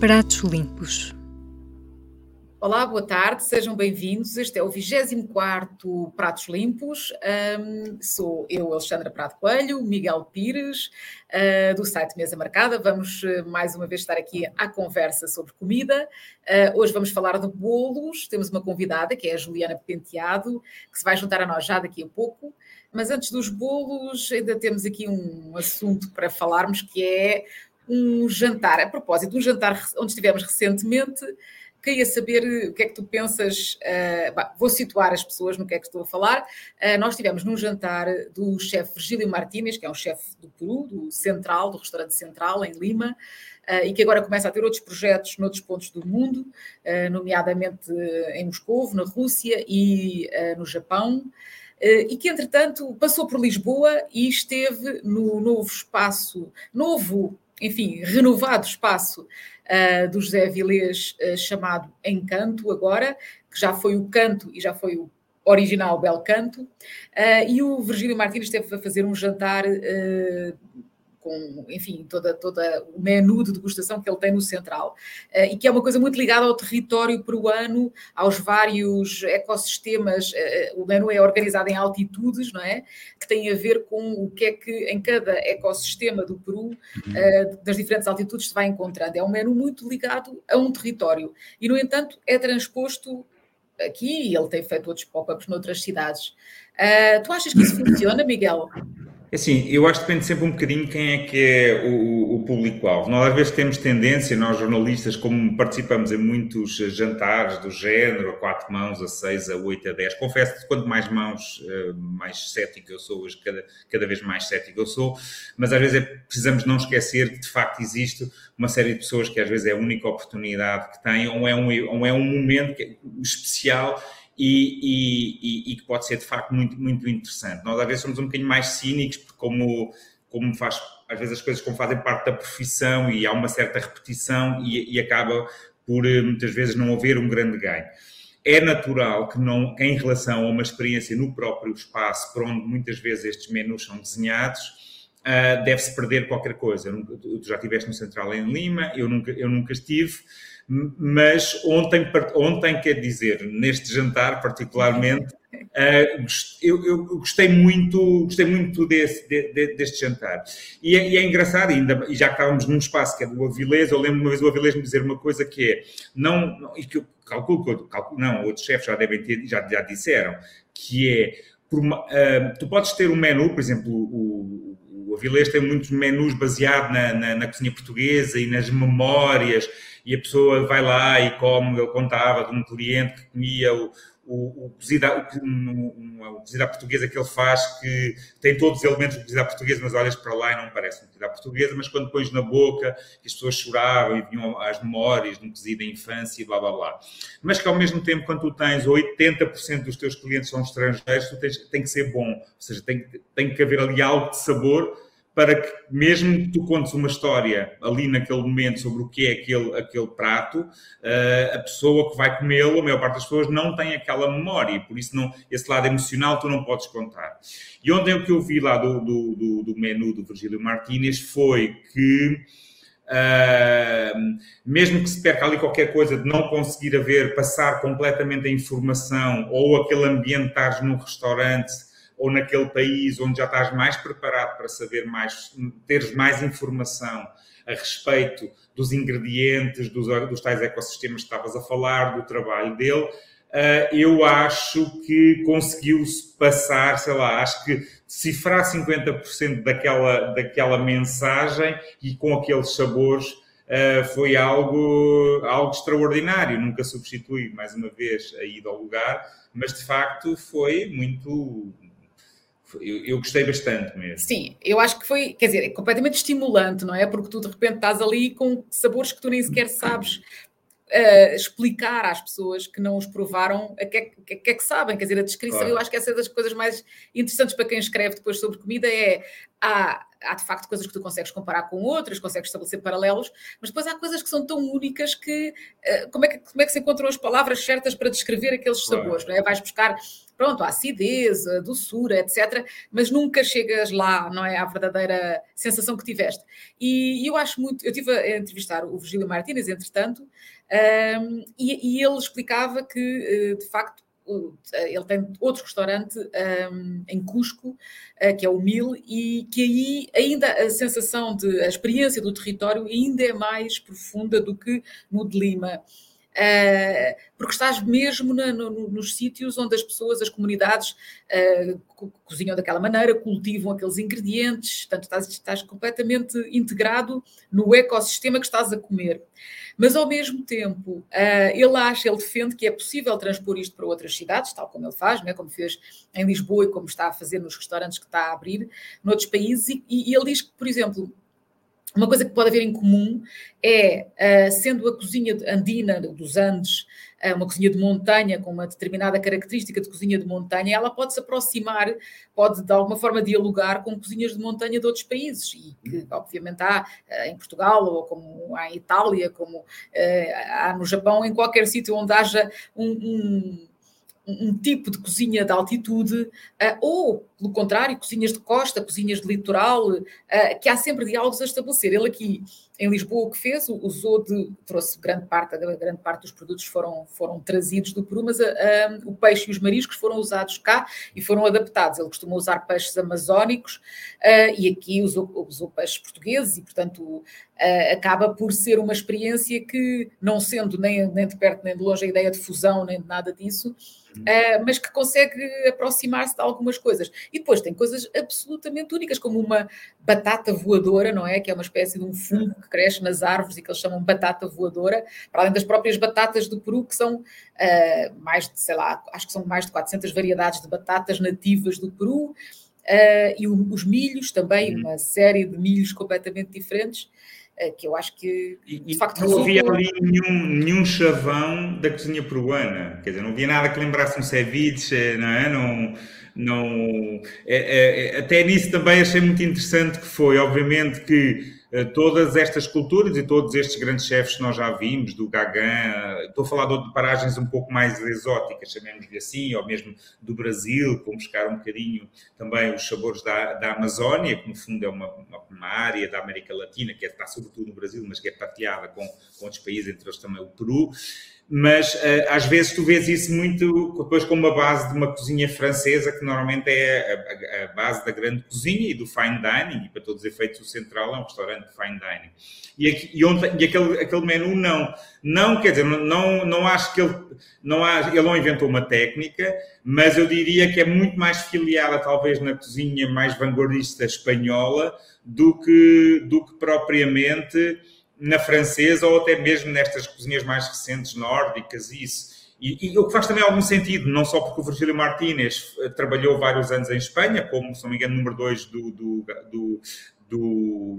Pratos Limpos. Olá, boa tarde, sejam bem-vindos. Este é o 24 Pratos Limpos. Um, sou eu, Alexandra Prado Coelho, Miguel Pires, uh, do site Mesa Marcada. Vamos uh, mais uma vez estar aqui à conversa sobre comida. Uh, hoje vamos falar de bolos. Temos uma convidada, que é a Juliana Penteado, que se vai juntar a nós já daqui a pouco. Mas antes dos bolos, ainda temos aqui um assunto para falarmos, que é um jantar. A propósito, um jantar onde estivemos recentemente Queria saber eh, o que é que tu pensas. Uh, bah, vou situar as pessoas no que é que estou a falar. Uh, nós estivemos num jantar do chefe Virgílio Martínez, que é um chefe do Peru, do Central, do restaurante Central, em Lima, uh, e que agora começa a ter outros projetos noutros pontos do mundo, nomeadamente em Moscou, na Rússia e no Japão. e que, entretanto, passou por Lisboa e esteve no novo espaço, novo, enfim, renovado espaço uh, do José Vilés, uh, chamado Encanto, agora, que já foi o canto e já foi o original Bel Canto, uh, e o Virgílio Martins esteve a fazer um jantar com, enfim, toda, toda o menu de degustação que ele tem no Central. Uh, e que é uma coisa muito ligada ao território peruano, aos vários ecossistemas. Uh, o menu é organizado em altitudes, não é? Que tem a ver com o que é que em cada ecossistema do Peru, uh, das diferentes altitudes, se vai encontrando. É um menu muito ligado a um território. E, no entanto, é transposto aqui e ele tem feito outros pop-ups noutras cidades. tu achas que isso funciona, Miguel? É assim, eu acho que depende sempre um bocadinho quem é que é o, o público-alvo. Nós às vezes temos tendência, nós jornalistas, como participamos em muitos jantares do género, a quatro mãos, a seis, a oito, a dez. Confesso que quanto mais mãos, eh, mais cético eu sou, hoje cada, cada vez mais cético eu sou, mas às vezes é, precisamos não esquecer que de facto existe uma série de pessoas que às vezes é a única oportunidade que têm, ou é um, ou é um momento especial e, e, e, que pode ser de facto muito, muito interessante. Nós às vezes somos um bocadinho mais cínicos, porque como, como faz, às vezes as coisas como fazem parte da profissão e há uma certa repetição e, e acaba por eh, muitas vezes não haver um grande ganho. É natural que, não, em relação a uma experiência no próprio espaço, por onde muitas vezes estes menus são desenhados, uh, deve-se perder qualquer coisa. Tu já estiveste no Central em Lima, eu nunca, eu nunca estive, mas ontem, ontem, quer dizer, neste jantar particularmente, uh, eu, eu, gostei muito, gostei muito desse, de, deste jantar. E é, e é, engraçado, ainda, e já que estávamos num espaço que é do Avilés, eu lembro uma vez o Avilés me dizer uma coisa que é, não, e que eu calculo que calculo, não, outros chefes já devem ter, já, já disseram, que é, uma, uh, tu podes ter um menu, por exemplo, o, o Avilés tem muitos menus baseados na, na, na cozinha portuguesa e nas memórias, e a pessoa vai lá e come, ele contava de um cliente que comia o, o, o, cozido, o, o portuguesa que ele faz, que tem todos os elementos do cozido à portuguesa, mas olhas para lá e não parece um cozido à portuguesa, mas quando pões na boca, as pessoas choravam e vinham as memórias de um cozido da infância e blá blá blá. Mas que ao mesmo tempo, quando tu tens 80% dos teus clientes são estrangeiros, tu tens, tem que ser bom, ou seja, tem, tem que haver ali algo de sabor para que mesmo que tu contes uma história ali naquele momento sobre o que é aquele, aquele prato, eh, a pessoa que vai comê-lo, a maior parte das pessoas não tem aquela memória, e por isso não, esse lado emocional tu não podes contar. E ontem o que eu vi lá do, do, do, do menu do Virgílio Martínez foi que Uh, mesmo que se perca ali qualquer coisa de não conseguir haver, passar completamente a informação ou aquele ambiente estar num restaurante ou naquele país onde já estás mais preparado para saber mais, teres mais informação a respeito dos ingredientes, dos, dos tais ecossistemas que estavas a falar, do trabalho dele, uh, eu acho que conseguiu-se passar, sei lá, acho que cifrar 50% daquela, daquela mensagem e com aqueles sabores uh, foi algo, algo extraordinário. Nunca substitui, mais uma vez, a ida ao lugar, mas de facto foi muito eu, eu, gostei bastante mesmo. Sim, eu acho que foi, quer dizer, é completamente estimulante, não é? Porque tu de repente estás ali com sabores que tu nem sequer sabes uh, explicar às pessoas que não os provaram a que, é, que, que é que sabem. Quer dizer, a descrição, claro. eu acho que essa é das coisas mais interessantes para quem escreve depois sobre comida é há há de facto coisas que tu consegues comparar com outras, consegues estabelecer paralelos, mas depois há coisas que são tão únicas que uh, como, é que como é que se encontram as palavras certas para descrever aqueles sabores, não é? Vais buscar pronto, a acidez, a doçura, etc. Mas nunca chegas lá, não é? À verdadeira sensação que tiveste. E, eu acho muito. Eu estive a entrevistar o Virgílio Martínez, entretanto, um, e, e, ele explicava que, eh, de facto, ele tem outro restaurante um, em Cusco, uh, que é o Mil, e que aí ainda a sensação de a experiência do território ainda é mais profunda do que no de Lima. Porque estás mesmo na, no, nos sítios onde as pessoas, as comunidades co cozinham daquela maneira, cultivam aqueles ingredientes, portanto estás, estás completamente integrado no ecossistema que estás a comer. Mas ao mesmo tempo, uh, ele acha, ele defende que é possível transpor isto para outras cidades, tal como ele faz, né, como fez em Lisboa e como está a fazer nos restaurantes que está a abrir noutros países, e, e ele diz que, por exemplo, uma coisa que pode haver em comum é, uh, sendo a cozinha andina dos Andes uh, uma cozinha de montanha com uma determinada característica de cozinha de montanha, ela pode se aproximar, pode de alguma forma dialogar com cozinhas de montanha de outros países, e que obviamente há uh, em Portugal, ou como há em Itália, como há no Japão, em qualquer sítio onde haja um, um um tipo de cozinha de altitude, uh, ou, pelo contrário, cozinhas de costa, cozinhas de litoral, uh, que há sempre diálogos a estabelecer. Ele aqui em Lisboa o que fez, usou de, trouxe grande parte, a grande parte dos produtos foram, foram trazidos do Peru, mas uh, o peixe e os mariscos foram usados cá e foram adaptados. Ele costuma usar peixes amazónicos e aqui usou, usou peixes portugueses e, portanto, acaba por ser uma experiência que, não sendo nem, nem de perto nem de longe a ideia de fusão, nem de nada disso, uh, mas que consegue aproximar-se de algumas coisas. E depois tem coisas absolutamente únicas, como uma batata voadora, não é? Que é uma espécie de um fungo que cresce nas árvores e que eles chamam batata voadora, para além das próprias batatas do Peru, que são uh, mais de, sei lá, acho que são mais de 400 variedades de batatas nativas do Peru. Uh, e o, os milhos também, uhum. uma série de milhos completamente diferentes. Eh, que eu acho que de e, facto não havia ali nenhum, nenhum chavão da cozinha peruana, quer dizer, não havia nada que lembrasse um ceviche, não é? Não, não, é, é, até nisso também achei muito interessante que foi, obviamente, que todas estas culturas e todos estes grandes chefes que nós já vimos, do Gagán, estou a falar de paragens um pouco mais exóticas, chamemos-lhe assim, ou mesmo do Brasil, com buscar um bocadinho também os sabores da, da Amazónia, que no fundo é uma, uma, área da América Latina, que é, está sobretudo no Brasil, mas que é partilhada com, com outros países, entre eles também o Peru mas uh, às vezes tu vês isso muito depois com uma base de uma cozinha francesa, que normalmente é a, a, a, base da grande cozinha e do fine dining, e para todos os efeitos o central é um restaurante de fine dining. E, aqui, e, e aquele, aquele menu não. Não, quer dizer, não, não acho que ele não, há, ele não inventou uma técnica, mas eu diria que é muito mais filiada talvez na cozinha mais vanguardista espanhola do que, do que propriamente na francesa ou até mesmo nestas cozinhas mais recentes nórdicas e isso. E, e, o que faz também algum sentido, não só porque o Virgílio Martínez eh, trabalhou vários anos em Espanha, como, se não me engano, número 2 do, do, do, do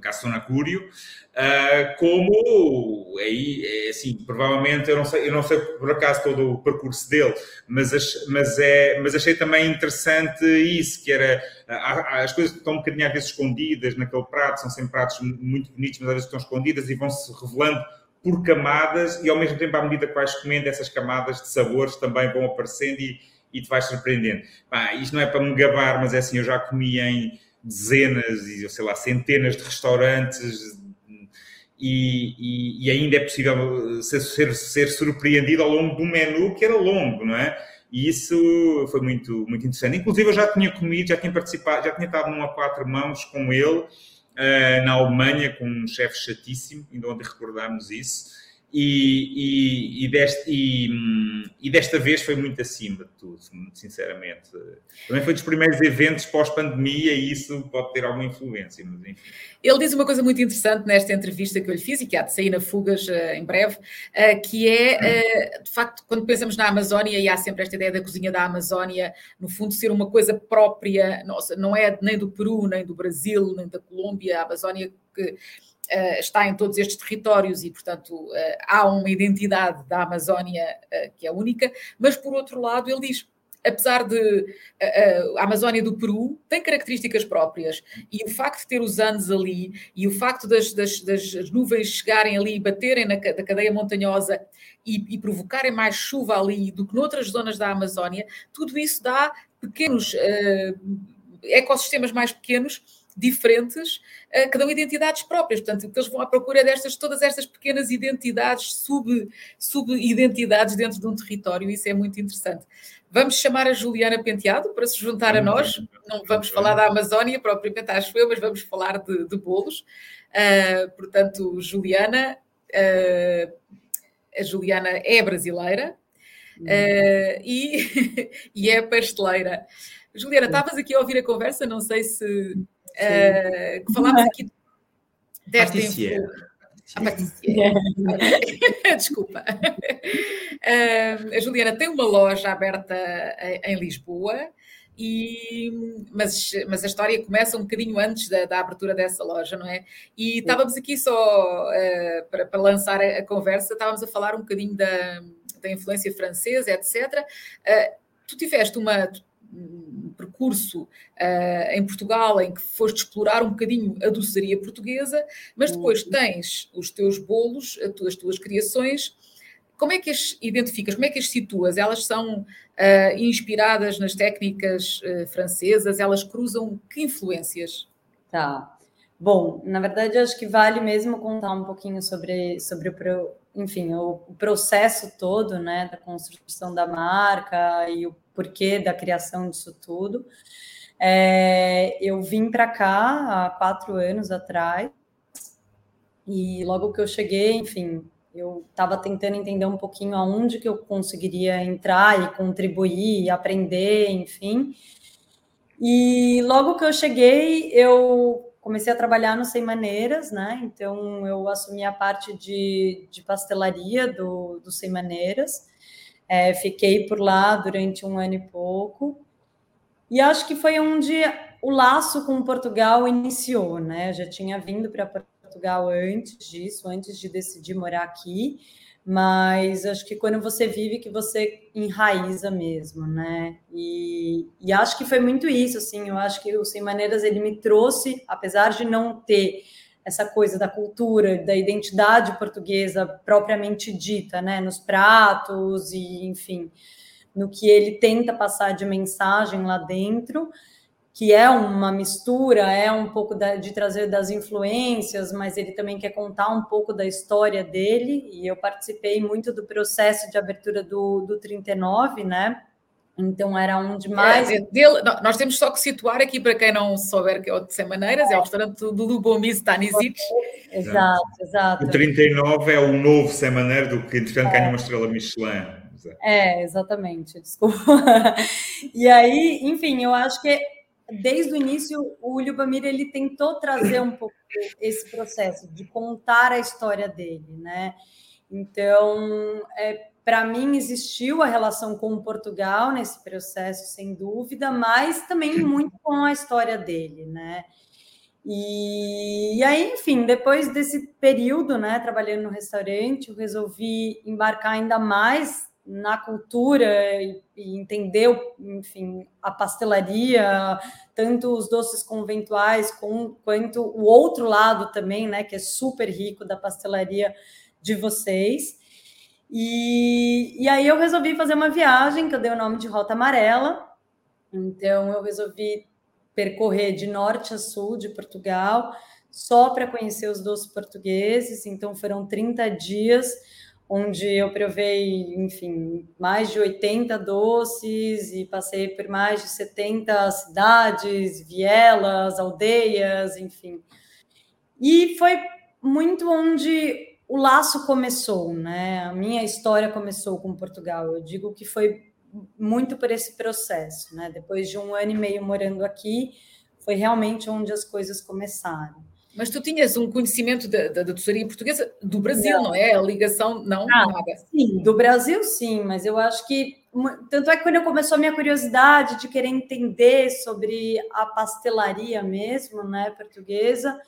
Gastonacúrio, uh, como aí, é assim, provavelmente, eu não sei, eu não sei por acaso todo o percurso dele, mas, mas, é, mas achei também interessante isso, que era as coisas estão um bocadinho às vezes escondidas naquele prato, são sempre pratos muito bonitos, mas às vezes estão escondidas e vão-se revelando por camadas e ao mesmo tempo, à medida que vais comendo, essas camadas de sabores também vão aparecendo e, e te vais surpreendendo. Pá, isto não é para me gabar, mas é assim, eu já comi em dezenas e, sei lá, centenas de restaurantes e, e, e ainda é possível ser, ser, ser, surpreendido ao longo do menu que era longo, não é? E isso foi muito, muito interessante. Inclusive, eu já tinha comido, já tinha participado, já tinha estado num a quatro mãos com ele uh, na Alemanha, com um chefe chatíssimo, ainda onde recordámos isso. E, e, e, deste, e, desta vez foi muito acima de tudo, muito sinceramente. Também foi dos primeiros eventos pós-pandemia e isso pode ter alguma influência. Mas enfim. Ele diz uma coisa muito interessante nesta entrevista que eu lhe fiz e que há de sair na Fugas uh, em breve, uh, que é, uh, de facto, quando pensamos na Amazónia, e há sempre esta ideia da cozinha da Amazónia, no fundo, ser uma coisa própria, nossa, não é nem do Peru, nem do Brasil, nem da Colômbia, a Amazónia que está em todos estes territórios e, portanto, uh, há uma identidade da Amazónia uh, que é única, mas por outro lado, ele diz: apesar de a, Amazónia do Peru tem características próprias e o facto de ter os anos ali e o facto das, das, das nuvens chegarem ali e baterem na, na cadeia montanhosa e, e, provocarem mais chuva ali do que noutras zonas da Amazónia, tudo isso dá pequenos uh, ecossistemas mais pequenos diferentes, cada um identidades próprias. Portanto, eles vão à procura destas, todas estas pequenas identidades, sub, sub-identidades dentro de um território, isso é muito interessante. Vamos chamar a Juliana Penteado para se juntar a nós. Não vamos falar da Amazónia, propriamente acho eu, mas vamos falar de, de bolos. Uh, portanto, Juliana, uh, a Juliana é brasileira uh, e, e é pasteleira. Juliana, estavas aqui a ouvir a conversa, não sei se uh, que falámos aqui desta ah, Desculpa. Uh, a Juliana tem uma loja aberta em, em Lisboa, e, mas, mas a história começa um bocadinho antes da, da abertura dessa loja, não é? E Sim. estávamos aqui só uh, para, para, lançar a, a, conversa, estávamos a falar um bocadinho da, da influência francesa, etc. Uh, tu tiveste uma um percurso uh, em Portugal em que foste explorar um bocadinho a doçaria portuguesa, mas depois uhum. tens os teus bolos, as tuas criações. Como é que as identificas? Como é que as situas? Elas são uh, inspiradas nas técnicas uh, francesas? Elas cruzam que influências? Tá. Bom, na verdade, acho que vale mesmo contar um pouquinho sobre, sobre o, enfim, o, o processo todo, né, da construção da marca e o porquê da criação disso tudo. É, eu vim para cá há quatro anos atrás e logo que eu cheguei, enfim, eu estava tentando entender um pouquinho aonde que eu conseguiria entrar e contribuir, e aprender, enfim. E logo que eu cheguei, eu comecei a trabalhar no Sem Maneiras, né? Então eu assumi a parte de, de pastelaria do, do Sem Maneiras. É, fiquei por lá durante um ano e pouco. E acho que foi onde o laço com Portugal iniciou, né? Eu já tinha vindo para Portugal antes disso, antes de decidir morar aqui, mas acho que quando você vive que você enraiza mesmo, né? E, e acho que foi muito isso, assim, eu acho que o Sem Maneiras ele me trouxe, apesar de não ter essa coisa da cultura, da identidade portuguesa propriamente dita, né, nos pratos e, enfim, no que ele tenta passar de mensagem lá dentro, que é uma mistura, é um pouco da, de trazer das influências, mas ele também quer contar um pouco da história dele, e eu participei muito do processo de abertura do, do 39, né, então era um de mais. É, dele, nós temos só que situar aqui para quem não souber que é o de 100 maneiras, é, é o restaurante do Lubomir Stanisic. Exato, exato. O 39 é o novo 100 maneiras do que entretanto é. ganha uma estrela Michelin. É, exatamente, desculpa. e aí, enfim, eu acho que desde o início o Lubomir ele tentou trazer um pouco esse processo de contar a história dele, né? Então, é, para mim existiu a relação com Portugal nesse processo, sem dúvida, mas também muito com a história dele, né? E, e, aí, enfim, depois desse período, né, trabalhando no restaurante, eu resolvi embarcar ainda mais na cultura e, e entender, enfim, a pastelaria, tanto os doces conventuais com, quanto o outro lado também, né, que é super rico da pastelaria de vocês. E, e aí eu resolvi fazer uma viagem que eu dei o nome de Rota Amarela. Então eu resolvi percorrer de norte a sul de Portugal, só para conhecer os doces portugueses. Então foram 30 dias onde eu provei, enfim, mais de 80 doces e passei por mais de 70 cidades, vielas, aldeias, enfim. E foi muito onde o laço começou, né? A minha história começou com Portugal. Eu digo que foi muito por esse processo, né? Depois de um ano e meio morando aqui, foi realmente onde as coisas começaram. Mas tu tinhas um conhecimento da, da, da doçaria portuguesa do Brasil, não, não é? A ligação, não? Ah, nada. Sim, do Brasil, sim, mas eu acho que. Tanto é que quando eu começou a minha curiosidade de querer entender sobre a pastelaria mesmo, né, portuguesa,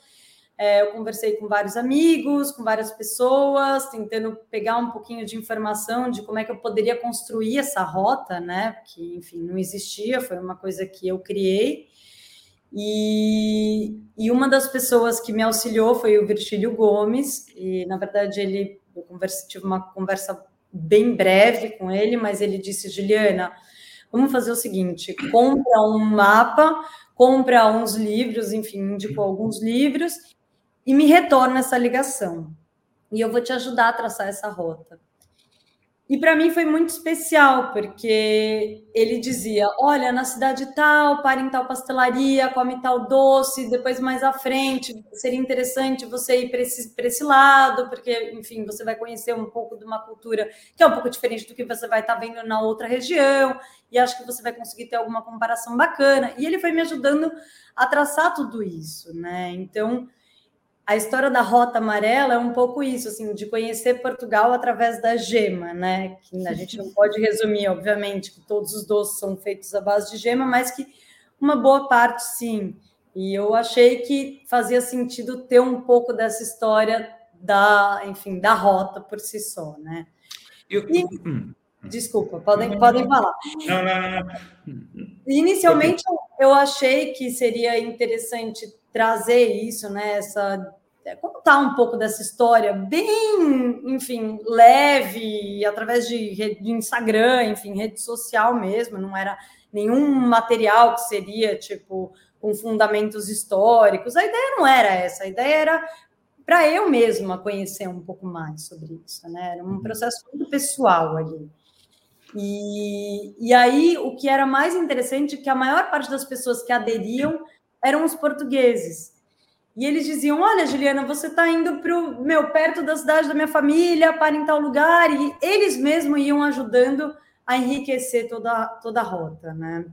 é, eu conversei com vários amigos, com várias pessoas, tentando pegar um pouquinho de informação de como é que eu poderia construir essa rota, né? Que, enfim, não existia, foi uma coisa que eu criei. E, e uma das pessoas que me auxiliou foi o Virgílio Gomes, e na verdade ele eu tive uma conversa bem breve com ele, mas ele disse: Juliana, vamos fazer o seguinte: compra um mapa, compra uns livros, enfim, indicou alguns livros e me retorna essa ligação. E eu vou te ajudar a traçar essa rota. E para mim foi muito especial, porque ele dizia: olha, na cidade tal, para em tal pastelaria, come tal doce, depois mais à frente seria interessante você ir para esse, esse lado, porque, enfim, você vai conhecer um pouco de uma cultura que é um pouco diferente do que você vai estar tá vendo na outra região, e acho que você vai conseguir ter alguma comparação bacana. E ele foi me ajudando a traçar tudo isso, né? Então a história da Rota Amarela é um pouco isso, assim, de conhecer Portugal através da gema, né? Que a gente não pode resumir, obviamente, que todos os doces são feitos à base de gema, mas que uma boa parte sim. E eu achei que fazia sentido ter um pouco dessa história da, enfim, da rota por si só, né? Eu... E... Hum. Desculpa, podem, podem falar. Não, não, não. Inicialmente, eu achei que seria interessante trazer isso, né? Essa, é, contar um pouco dessa história bem, enfim, leve, através de, de Instagram, enfim, rede social mesmo, não era nenhum material que seria, tipo, com fundamentos históricos. A ideia não era essa, a ideia era para eu mesma conhecer um pouco mais sobre isso, né? Era um uhum. processo muito pessoal ali. E, e aí, o que era mais interessante é que a maior parte das pessoas que aderiam eram os portugueses. E eles diziam: Olha, Juliana, você está indo para o meu perto da cidade da minha família, para em tal lugar, e eles mesmos iam ajudando a enriquecer toda, toda a rota, né?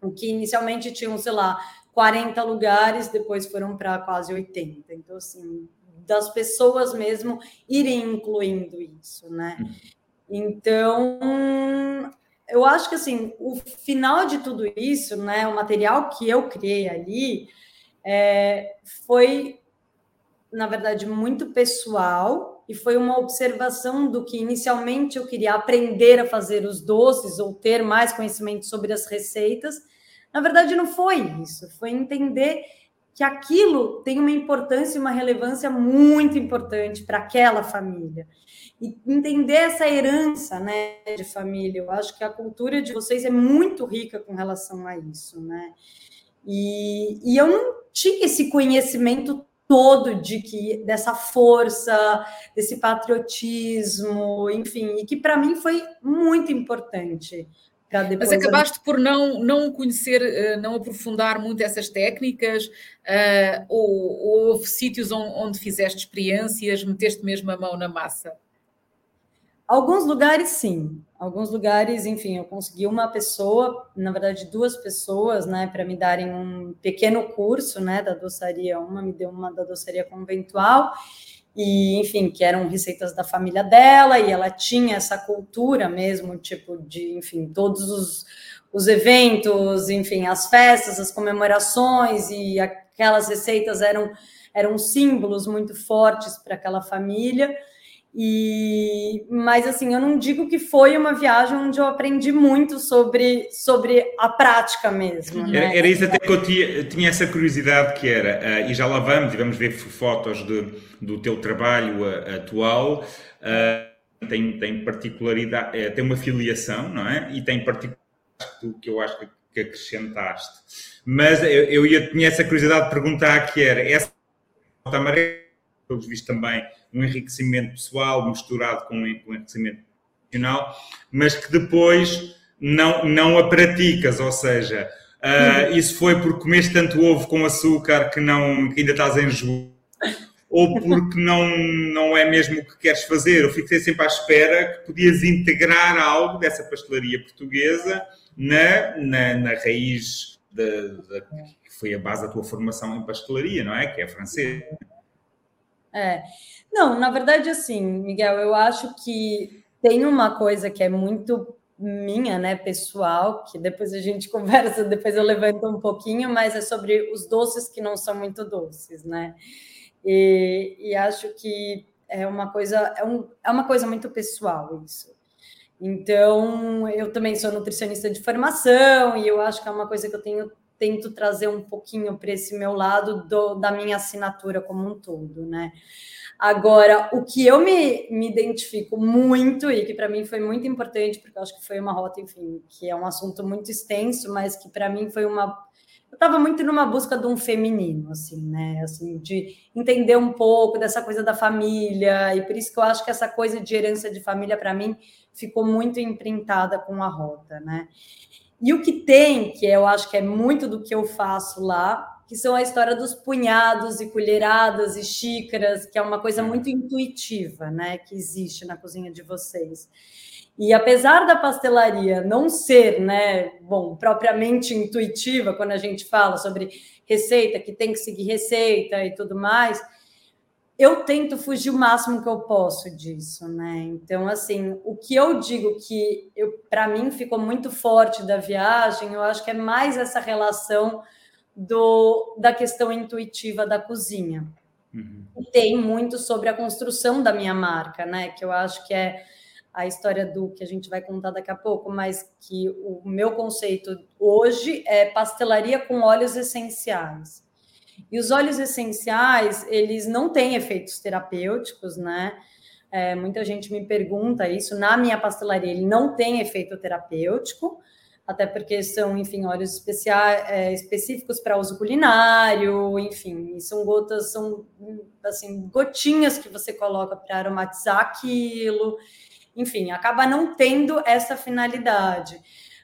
O que inicialmente tinham, sei lá, 40 lugares, depois foram para quase 80. Então, assim, das pessoas mesmo irem incluindo isso, né? Uhum. Então, eu acho que assim, o final de tudo isso, né, o material que eu criei ali, é, foi, na verdade, muito pessoal e foi uma observação do que inicialmente eu queria aprender a fazer os doces ou ter mais conhecimento sobre as receitas. Na verdade, não foi isso, foi entender que aquilo tem uma importância e uma relevância muito importante para aquela família. E entender essa herança né, de família. Eu acho que a cultura de vocês é muito rica com relação a isso. Né? E, e eu não tinha esse conhecimento todo de que dessa força, desse patriotismo, enfim, e que para mim foi muito importante mas acabaste por não, não conhecer, eh, não aprofundar muito essas técnicas, uh, ou, ou houve sítios onde, onde fizeste experiências, meteste mesmo a mão na massa? Alguns lugares, sim. Alguns lugares, enfim, eu consegui uma pessoa, na verdade, duas pessoas, né, para me darem um pequeno curso, né, da doçaria. Uma me deu uma da doçaria conventual, e enfim, que eram receitas da família dela, e ela tinha essa cultura mesmo, tipo, de, enfim, todos os, os eventos, enfim, as festas, as comemorações, e aquelas receitas eram, eram símbolos muito fortes para aquela família. E, mas assim, eu não digo que foi uma viagem onde eu aprendi muito sobre, sobre a prática mesmo. Né? Era, era, isso até que eu tinha, tinha essa curiosidade que era, uh, e já lá vamos, e vamos ver fotos de, do teu trabalho uh, atual. Uh, tem, tem particularidade, tem uma filiação, não é? E tem particularidade que eu acho que acrescentaste. Mas eu, eu ia, tinha essa curiosidade de perguntar que era essa amarela, pelos vistos também um enriquecimento pessoal misturado com um enriquecimento profissional, mas que depois não, não a praticas, ou seja, uh, isso foi porque comeste tanto ovo com açúcar que, não, que ainda estás em jogo, ou porque não, não é mesmo o que queres fazer. Eu fiquei sempre à espera que podias integrar algo dessa pastelaria portuguesa na, na, na raiz que foi a base da tua formação em pastelaria, não é? Que é francesa. É. Não, na verdade, assim, Miguel, eu acho que tem uma coisa que é muito minha, né, pessoal, que depois a gente conversa, depois eu levanto um pouquinho, mas é sobre os doces que não são muito doces, né? E, e acho que é uma coisa é, um, é uma coisa muito pessoal isso. Então, eu também sou nutricionista de formação e eu acho que é uma coisa que eu tenho tento trazer um pouquinho para esse meu lado do, da minha assinatura como um todo, né? Agora, o que eu me, me identifico muito e que para mim foi muito importante, porque eu acho que foi uma rota, enfim, que é um assunto muito extenso, mas que para mim foi uma eu estava muito numa busca de um feminino, assim, né? Assim, de entender um pouco dessa coisa da família, e por isso que eu acho que essa coisa de herança de família, para mim, ficou muito imprintada com a rota, né? E o que tem, que eu acho que é muito do que eu faço lá, que são a história dos punhados e colheradas e xícaras, que é uma coisa muito intuitiva, né? Que existe na cozinha de vocês. E apesar da pastelaria não ser, né, bom, propriamente intuitiva, quando a gente fala sobre receita, que tem que seguir receita e tudo mais, eu tento fugir o máximo que eu posso disso, né? Então, assim, o que eu digo que para mim ficou muito forte da viagem, eu acho que é mais essa relação do, da questão intuitiva da cozinha. Uhum. Tem muito sobre a construção da minha marca, né? Que eu acho que é a história do que a gente vai contar daqui a pouco, mas que o meu conceito hoje é pastelaria com óleos essenciais. E os óleos essenciais, eles não têm efeitos terapêuticos, né? É, muita gente me pergunta isso. Na minha pastelaria, ele não tem efeito terapêutico, até porque são, enfim, óleos especiais, é, específicos para uso culinário, enfim, são gotas, são assim, gotinhas que você coloca para aromatizar aquilo enfim, acaba não tendo essa finalidade.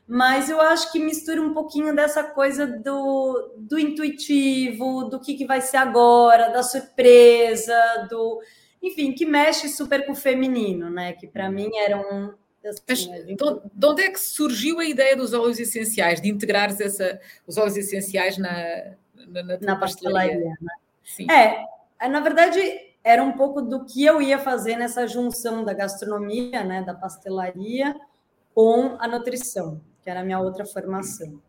Mas eu acho que mistura um pouquinho dessa coisa do, do intuitivo, do que, que vai ser agora, da surpresa, do. Enfim, que mexe super com o feminino, né? Que para mim era um, Assim, Mas, gente... de onde é que surgiu a ideia dos óleos essenciais, de integrares essa, os óleos essenciais na, na, na, na pastelaria? pastelaria né? Sim. É, na verdade, era um pouco do que eu ia fazer nessa junção da gastronomia, né, da pastelaria, com a nutrição, que era a minha outra formação.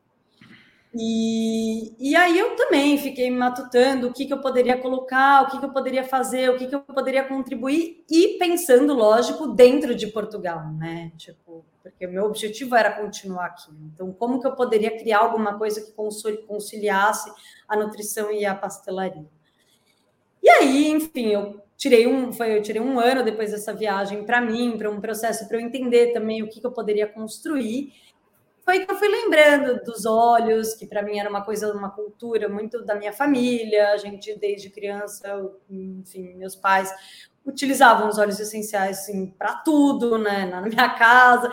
E, e aí eu também fiquei me matutando o que, que eu poderia colocar, o que, que eu poderia fazer, o que, que eu poderia contribuir, e pensando, lógico, dentro de Portugal, né? Tipo, porque o meu objetivo era continuar aqui. Então, como que eu poderia criar alguma coisa que conciliasse a nutrição e a pastelaria? E aí, enfim, eu tirei um, foi, eu tirei um ano depois dessa viagem para mim, para um processo para eu entender também o que, que eu poderia construir. Foi que eu fui lembrando dos olhos, que para mim era uma coisa, uma cultura muito da minha família. A gente, desde criança, enfim, meus pais utilizavam os óleos essenciais assim, para tudo, né, na minha casa.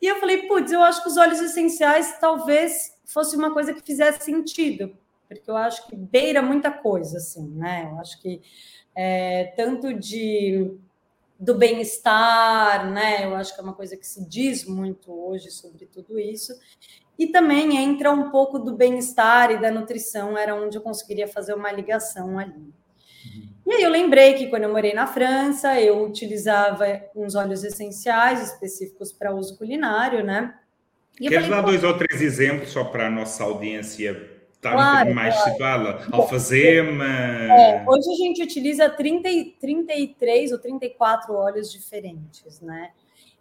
E eu falei, putz, eu acho que os óleos essenciais talvez fosse uma coisa que fizesse sentido porque eu acho que beira muita coisa, assim, né? Eu acho que é, tanto de do bem-estar, né? Eu acho que é uma coisa que se diz muito hoje sobre tudo isso. E também entra um pouco do bem-estar e da nutrição, era onde eu conseguiria fazer uma ligação ali. Uhum. E aí eu lembrei que quando eu morei na França, eu utilizava uns óleos essenciais específicos para uso culinário, né? E Queres dar dois ou três exemplos só para a nossa audiência Está claro, mais claro. situada. Alfazema. É, hoje a gente utiliza 30, 33 ou 34 óleos diferentes, né?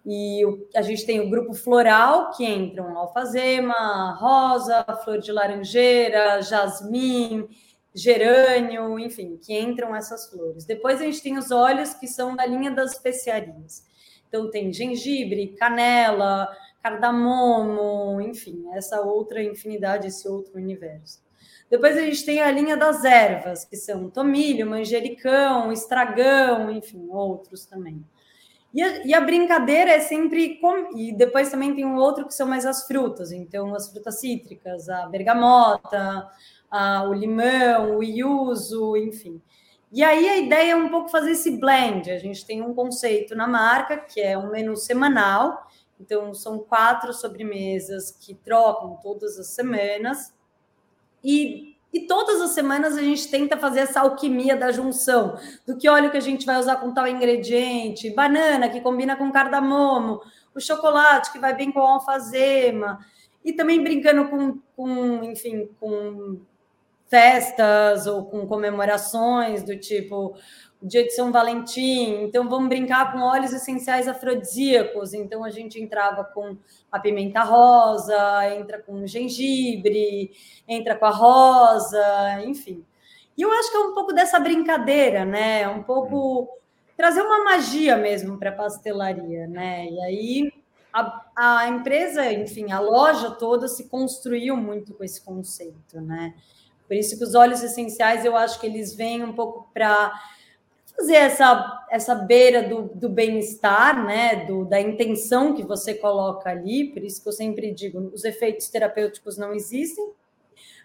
E o, a gente tem o grupo floral, que entram alfazema, rosa, flor de laranjeira, jasmim, gerânio, enfim, que entram essas flores. Depois a gente tem os óleos que são da linha das especiarias. Então tem gengibre, canela, cardamomo, enfim, essa outra infinidade, esse outro universo. Depois a gente tem a linha das ervas, que são tomilho, manjericão, estragão, enfim, outros também. E a, e a brincadeira é sempre. Com, e depois também tem um outro que são mais as frutas, então as frutas cítricas, a bergamota, a, o limão, o iuso, enfim. E aí a ideia é um pouco fazer esse blend. A gente tem um conceito na marca, que é um menu semanal, então, são quatro sobremesas que trocam todas as semanas. E, e todas as semanas a gente tenta fazer essa alquimia da junção, do que óleo que a gente vai usar com tal ingrediente, banana que combina com cardamomo, o chocolate que vai bem com alfazema, e também brincando com, com enfim, com festas ou com comemorações do tipo dia de São Valentim, então vamos brincar com óleos essenciais afrodisíacos. Então a gente entrava com a pimenta rosa, entra com gengibre, entra com a rosa, enfim. E eu acho que é um pouco dessa brincadeira, né? Um pouco trazer uma magia mesmo para a pastelaria, né? E aí a, a empresa, enfim, a loja toda se construiu muito com esse conceito, né? Por isso que os óleos essenciais eu acho que eles vêm um pouco para fazer essa, essa beira do, do bem-estar, né? Do, da intenção que você coloca ali, por isso que eu sempre digo, os efeitos terapêuticos não existem,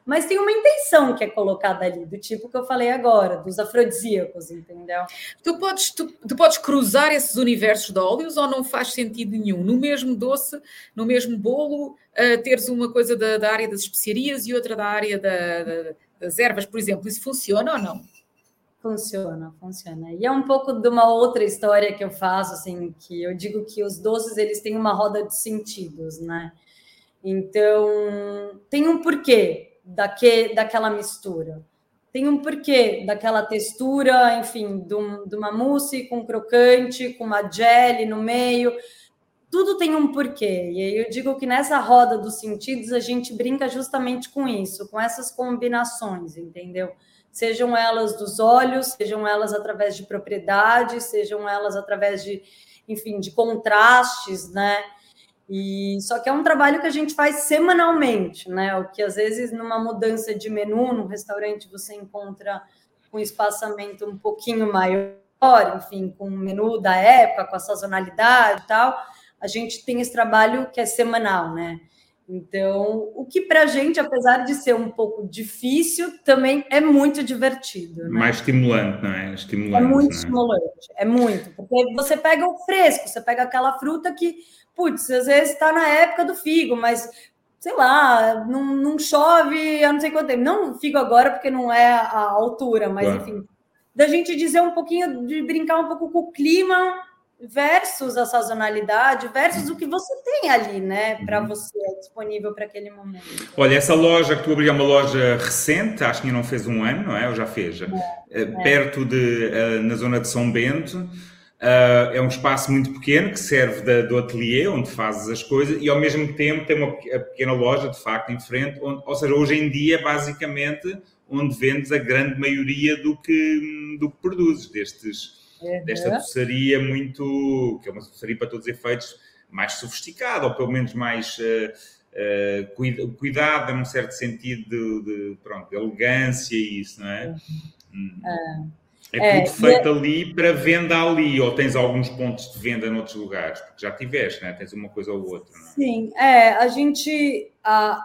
mas tem uma intenção que é colocada ali, do tipo que eu falei agora, dos afrodisíacos, entendeu? Tu podes, tu, tu, podes cruzar esses universos de óleos ou não faz sentido nenhum? No mesmo doce, no mesmo bolo, uh, teres uma coisa da, da, área das especiarias e outra da área da, da, das ervas, por exemplo, isso funciona ou não? Funciona, funciona. E é um pouco de uma outra história que eu faço, assim, que eu digo que os doces, eles têm uma roda de sentidos, né? Então, tem um porquê daque, daquela mistura. Tem um porquê daquela textura, enfim, de, um, de uma mousse com crocante, com uma jelly no meio. Tudo tem um porquê. E aí eu digo que nessa roda dos sentidos a gente brinca justamente com isso, com essas combinações, entendeu? Sejam elas dos olhos, sejam elas através de propriedades, sejam elas através de, enfim, de contrastes, né? E só que é um trabalho que a gente faz semanalmente, né? O que às vezes numa mudança de menu no restaurante você encontra um espaçamento um pouquinho maior, enfim, com o menu da época, com a sazonalidade e tal. A gente tem esse trabalho que é semanal, né? Então, o que para a gente, apesar de ser um pouco difícil, também é muito divertido. Né? Mais estimulante, não é? Estimulante, é muito é? estimulante, é muito. Porque você pega o fresco, você pega aquela fruta que putz, às vezes está na época do figo, mas sei lá, não, não chove há não sei quanto tempo. Não figo agora, porque não é a altura, mas claro. enfim, da gente dizer um pouquinho, de brincar um pouco com o clima versus a sazonalidade, versus o que você tem ali, né, para uhum. você disponível para aquele momento. Olha, essa loja que tu abriu é uma loja recente, acho que não fez um ano, não é? Ou já fez? É, é. Perto de, uh, na zona de São Bento. Uh, é um espaço muito pequeno que serve da, do ateliê, onde fazes as coisas, e ao mesmo tempo tem uma pequena loja, de facto, em frente, onde, ou seja, hoje em dia, basicamente, onde vendes a grande maioria do que, do que produzes, destes, uhum. desta doçaria muito, que é uma doçaria para todos os efeitos, mais sofisticada, ou pelo menos mais uh, uh, cuidada, num certo sentido de, de, pronto, de elegância e isso, não é? Uhum. Hum. É, é tudo feito é... ali para venda ali, ou tens alguns pontos de venda noutros lugares? Porque já tiveste, né? tens uma coisa ou outra. É? Sim, é, a gente. A,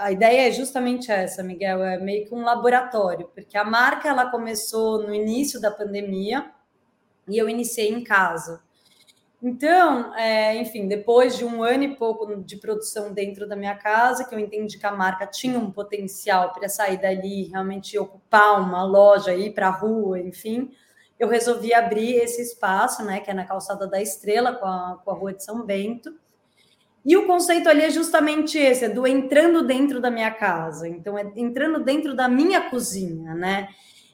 a ideia é justamente essa, Miguel, é meio que um laboratório, porque a marca ela começou no início da pandemia e eu iniciei em casa. Então, é, enfim, depois de um ano e pouco de produção dentro da minha casa, que eu entendi que a marca tinha um potencial para sair dali, realmente ocupar uma loja, ir para a rua, enfim, eu resolvi abrir esse espaço, né, que é na calçada da Estrela, com a, com a rua de São Bento. E o conceito ali é justamente esse, é do entrando dentro da minha casa. Então, é entrando dentro da minha cozinha, né?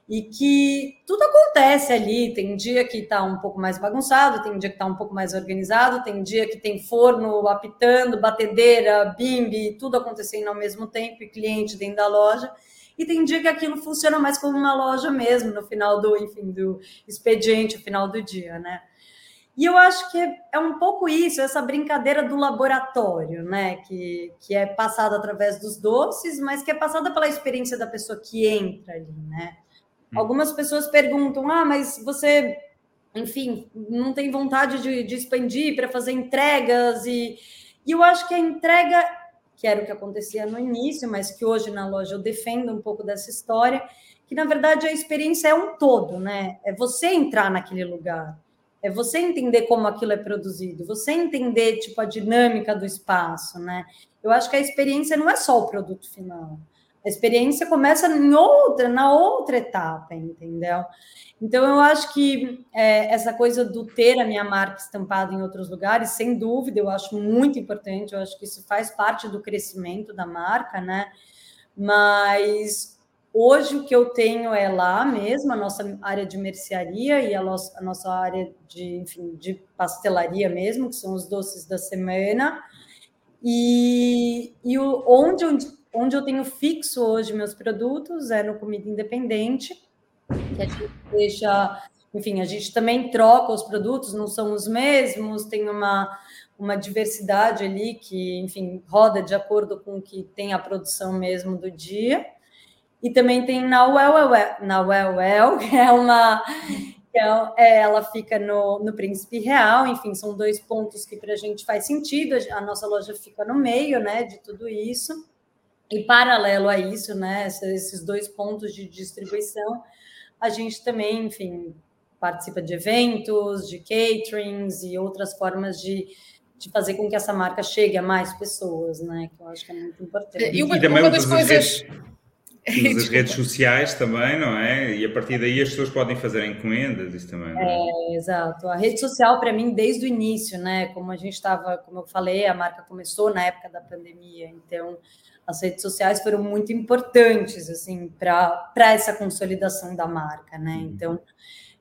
E que tudo acontece ali. Tem dia que está um pouco mais bagunçado, tem dia que está um pouco mais organizado, tem dia que tem forno apitando, batedeira, bimbi, tudo acontecendo ao mesmo tempo e cliente dentro da loja. E tem dia que aquilo funciona mais como uma loja mesmo, no final do, enfim, do expediente, no final do dia, né? E eu acho que é um pouco isso, essa brincadeira do laboratório, né? Que, que é passada através dos doces, mas que é passada pela experiência da pessoa que entra ali, né? Hum. Algumas pessoas perguntam: ah, mas você, enfim, não tem vontade de, de expandir para fazer entregas? E, e eu acho que a entrega, que era o que acontecia no início, mas que hoje na loja eu defendo um pouco dessa história, que na verdade a experiência é um todo, né? É você entrar naquele lugar. É você entender como aquilo é produzido, você entender tipo a dinâmica do espaço, né? Eu acho que a experiência não é só o produto final. A experiência começa em outra, na outra etapa, entendeu? Então, eu acho que é, essa coisa do ter a minha marca estampada em outros lugares, sem dúvida, eu acho muito importante. Eu acho que isso faz parte do crescimento da marca, né? Mas Hoje o que eu tenho é lá mesmo, a nossa área de mercearia e a nossa, a nossa área de, enfim, de pastelaria mesmo, que são os doces da semana. E, e onde, onde, onde eu tenho fixo hoje meus produtos é no Comida Independente, que a gente deixa, enfim, a gente também troca os produtos, não são os mesmos, tem uma, uma diversidade ali que, enfim, roda de acordo com o que tem a produção mesmo do dia. E também tem na well, na well que é uma. É, é, ela fica no, no Príncipe Real, enfim, são dois pontos que para a gente faz sentido. A nossa loja fica no meio, né, de tudo isso. E paralelo a isso, né, esses dois pontos de distribuição, a gente também, enfim, participa de eventos, de caterings e outras formas de, de fazer com que essa marca chegue a mais pessoas, né? Que eu acho que é muito importante. E, uma, e uma das coisas as redes sociais também, não é? E a partir daí as pessoas podem fazer encomendas, isso também. É? é, exato. A rede social, para mim, desde o início, né? Como a gente estava, como eu falei, a marca começou na época da pandemia, então as redes sociais foram muito importantes, assim, para essa consolidação da marca, né? Uhum. Então,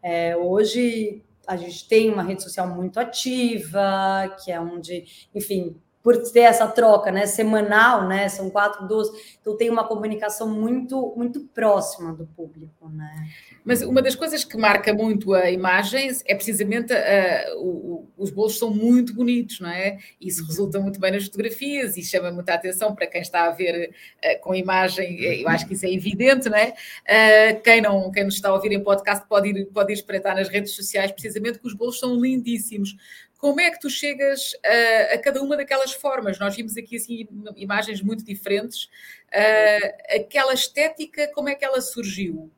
é, hoje a gente tem uma rede social muito ativa, que é onde, enfim, por ter essa troca, né, semanal, né, são quatro, duas, então tem uma comunicação muito, muito próxima do público, né. Mas uma das coisas que marca muito a imagem é precisamente uh, o, os bolos são muito bonitos, não é? Isso resulta muito bem nas fotografias e chama muita atenção para quem está a ver uh, com imagem, eu acho que isso é evidente, não é? Uh, quem, não, quem nos está a ouvir em podcast pode ir, pode ir espreitar nas redes sociais precisamente que os bolos são lindíssimos como é que tu chegas a, a, cada uma daquelas formas? Nós vimos aqui assim, imagens muito diferentes. Uh, aquela estética, como é que ela surgiu?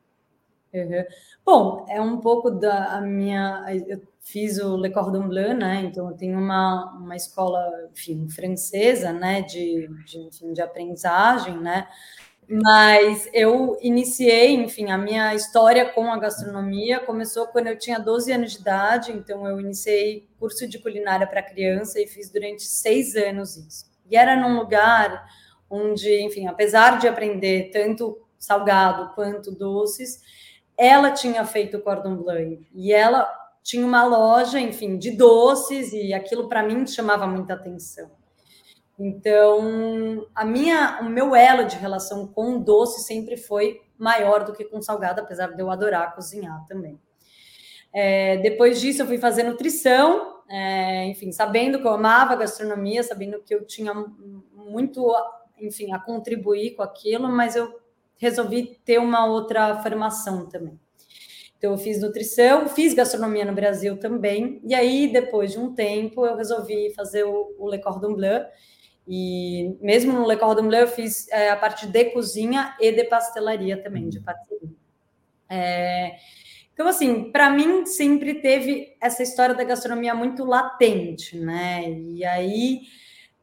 Uhum. Bom, é um pouco da minha. Eu fiz o Le Cordon Bleu, né? Então, eu tenho uma, uma escola, enfim, francesa, né? De, de, enfim, de aprendizagem, né? Mas eu iniciei, enfim, a minha história com a gastronomia começou quando eu tinha 12 anos de idade, então eu iniciei curso de culinária para criança e fiz durante seis anos isso. E era num lugar onde, enfim, apesar de aprender tanto salgado quanto doces, ela tinha feito cordon bleu e ela tinha uma loja, enfim, de doces e aquilo para mim chamava muita atenção. Então, a minha, o meu elo de relação com doce sempre foi maior do que com salgado, apesar de eu adorar cozinhar também. É, depois disso, eu fui fazer nutrição, é, enfim, sabendo que eu amava gastronomia, sabendo que eu tinha muito, enfim, a contribuir com aquilo, mas eu resolvi ter uma outra formação também. Então, eu fiz nutrição, fiz gastronomia no Brasil também, e aí, depois de um tempo, eu resolvi fazer o, o Le Cordon Bleu, e mesmo no Le Cordon Bleu eu fiz é, a parte de cozinha e de pastelaria também, de parceria. É, então, assim, para mim sempre teve essa história da gastronomia muito latente, né? E aí,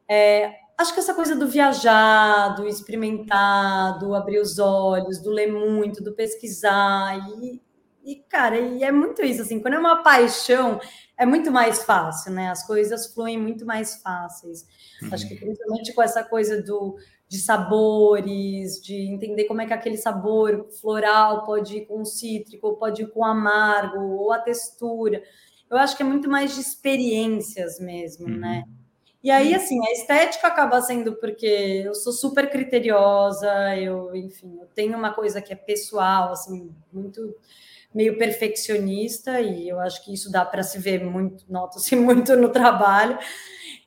é, acho que essa coisa do viajar, do experimentar, do abrir os olhos, do ler muito, do pesquisar, e, e cara, e é muito isso, assim, quando é uma paixão, é muito mais fácil, né? As coisas fluem muito mais fáceis. Uhum. Acho que principalmente com essa coisa do, de sabores, de entender como é que aquele sabor floral pode ir com cítrico, pode ir com amargo, ou a textura. Eu acho que é muito mais de experiências mesmo, uhum. né? E aí, assim, a estética acaba sendo porque eu sou super criteriosa, eu, enfim, eu tenho uma coisa que é pessoal, assim, muito meio perfeccionista e eu acho que isso dá para se ver muito, nota-se muito no trabalho.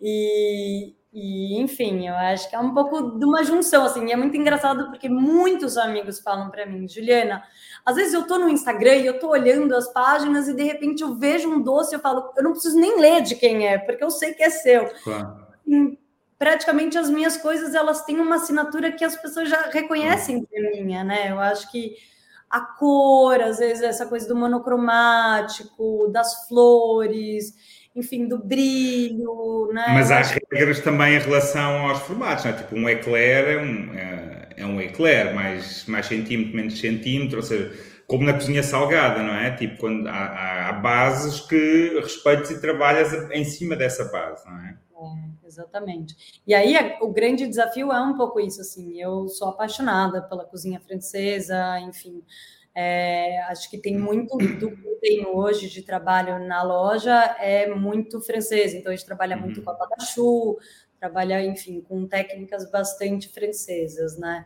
E, e, enfim, eu acho que é um pouco de uma junção, assim, e é muito engraçado porque muitos amigos falam para mim, Juliana, às vezes eu tô no Instagram e eu tô olhando as páginas e de repente eu vejo um doce eu falo, eu não preciso nem ler de quem é, porque eu sei que é seu. Claro. E, praticamente as minhas coisas, elas têm uma assinatura que as pessoas já reconhecem que é minha, né? Eu acho que a cor, às vezes essa coisa do monocromático, das flores, enfim, do brilho, né? Mas há regras também em relação aos formatos, não é? Tipo, um eclair é um, é, é um eclair, mais, mais centímetro, menos centímetro, ou seja, como na cozinha salgada, não é? Tipo, quando há, há bases que respeitas e trabalhas em cima dessa base, não é? É, exatamente. E aí o grande desafio é um pouco isso, assim, eu sou apaixonada pela cozinha francesa, enfim, é, acho que tem muito do que eu tenho hoje de trabalho na loja é muito francês, então a gente trabalha muito uhum. com a patachu, trabalha, enfim, com técnicas bastante francesas, né?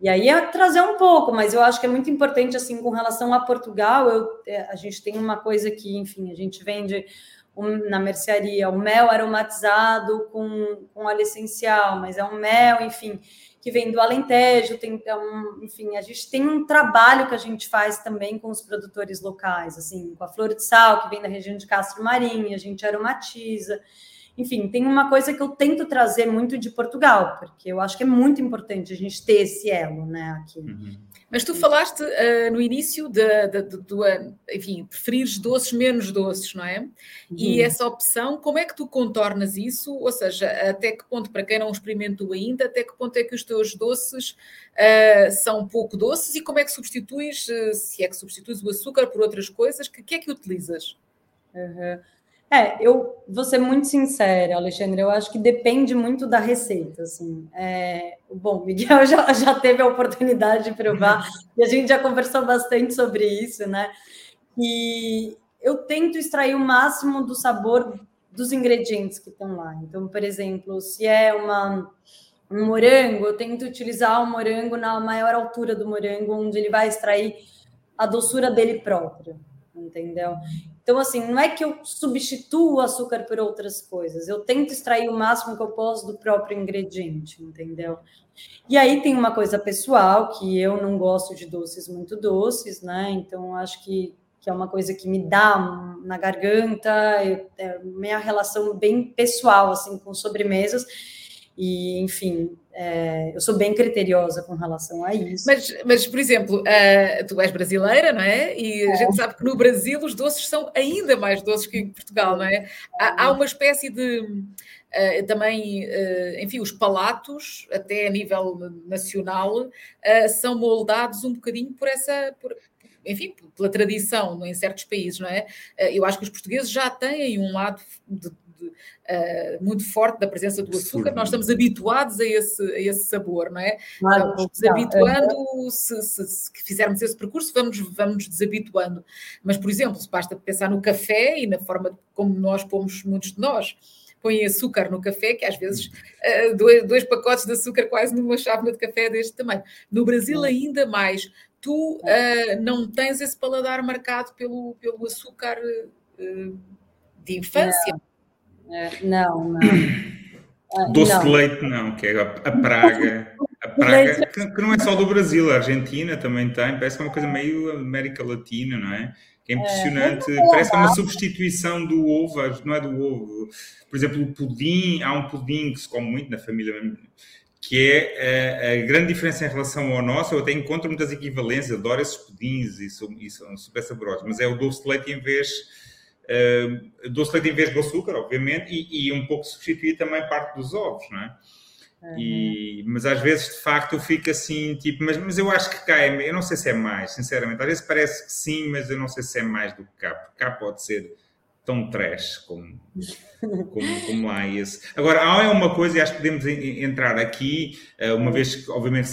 E aí é trazer um pouco, mas eu acho que é muito importante, assim, com relação a Portugal, eu, é, a gente tem uma coisa que, enfim, a gente vende na mercearia o mel aromatizado com, com óleo essencial, mas é um mel, enfim, que vem do Alentejo, tem, então, enfim, a gente tem um trabalho que a gente faz também com os produtores locais, assim, com a flor de sal, que vem da região de Castro Marinho, a gente aromatiza. Enfim, tem uma coisa que eu tento trazer muito de Portugal, porque eu acho que é muito importante a gente ter esse elo, né, aqui. Uhum. Mas tu falaste uh, no início de, de, de, de, uh, enfim, preferires doces menos doces, não é? Uhum. E essa opção, como é que tu contornas isso? Ou seja, até que ponto, para quem não experimentou ainda, até que ponto é que os teus doces uh, são pouco doces e como é que substituis, se é que substituis o açúcar por outras coisas, que, que é que utilizas? Uhum. É, eu vou ser muito sincera, Alexandre, eu acho que depende muito da receita, assim. É, bom, Miguel já, já teve a oportunidade de provar, e a gente já conversou bastante sobre isso, né? E eu tento extrair o máximo do sabor dos ingredientes que estão lá. Então, por exemplo, se é uma, um morango, eu tento utilizar o morango na maior altura do morango, onde ele vai extrair a doçura dele próprio, entendeu? Então, assim, não é que eu substituo o açúcar por outras coisas, eu tento extrair o máximo que eu posso do próprio ingrediente, entendeu? E aí tem uma coisa pessoal, que eu não gosto de doces muito doces, né? Então, acho que, que é uma coisa que me dá na garganta, eu, é minha relação bem pessoal, assim, com sobremesas. E, enfim, é, eu sou bem criteriosa com relação a isso. Mas, mas por exemplo, uh, tu és brasileira, não é? E é. a gente sabe que no Brasil os doces são ainda mais doces que em Portugal, não é? Há, há uma espécie de. Uh, também, uh, enfim, os palatos, até a nível nacional, são moldados um bocadinho por essa. Por, enfim, pela tradição em certos países, não é? Eu acho que os portugueses já têm um lado de, uh, muito forte da presença do açúcar, nós estamos habituados a esse, a esse sabor, não é? Claro, vamos desabituando, é se, se, se, fizermos esse percurso, vamos, vamos desabituando. Mas, por exemplo, basta pensar no café e na forma como nós pomos, muitos de nós, põem açúcar no café, que às vezes uh, dois, dois, pacotes de açúcar quase numa chávena de café deste tamanho. No Brasil, ainda mais. Tu uh, não tens esse paladar marcado pelo, pelo açúcar uh, de infância. Não. Não, não. Ah, Doce não. de leite, não, que é a, praga. A praga que, que, não é só do Brasil, a Argentina também tem, parece que é uma coisa meio América Latina, não é? Que é, é impressionante, é, parece que é uma substituição do ovo, não é do ovo. Por exemplo, o pudim, há um pudim que se come muito na família, que é a, a grande diferença em relação ao nosso. Eu até encontro muitas equivalências, adoro esses pudins e são, e são super saborosos, mas é o doce de leite em vez Uh, doce leite em vez de açúcar, obviamente, e, e, um pouco substituir também parte dos ovos, não é? Uhum. E, mas às vezes, de facto, eu fico assim, tipo, mas, mas eu acho que cá é, eu não sei se é mais, sinceramente. Às vezes parece que sim, mas eu não sei se é mais do que cá, porque cá pode ser tão trash como, como, como lá esse. Agora, há uma coisa, e acho que podemos entrar aqui, eh, uma vez que, obviamente,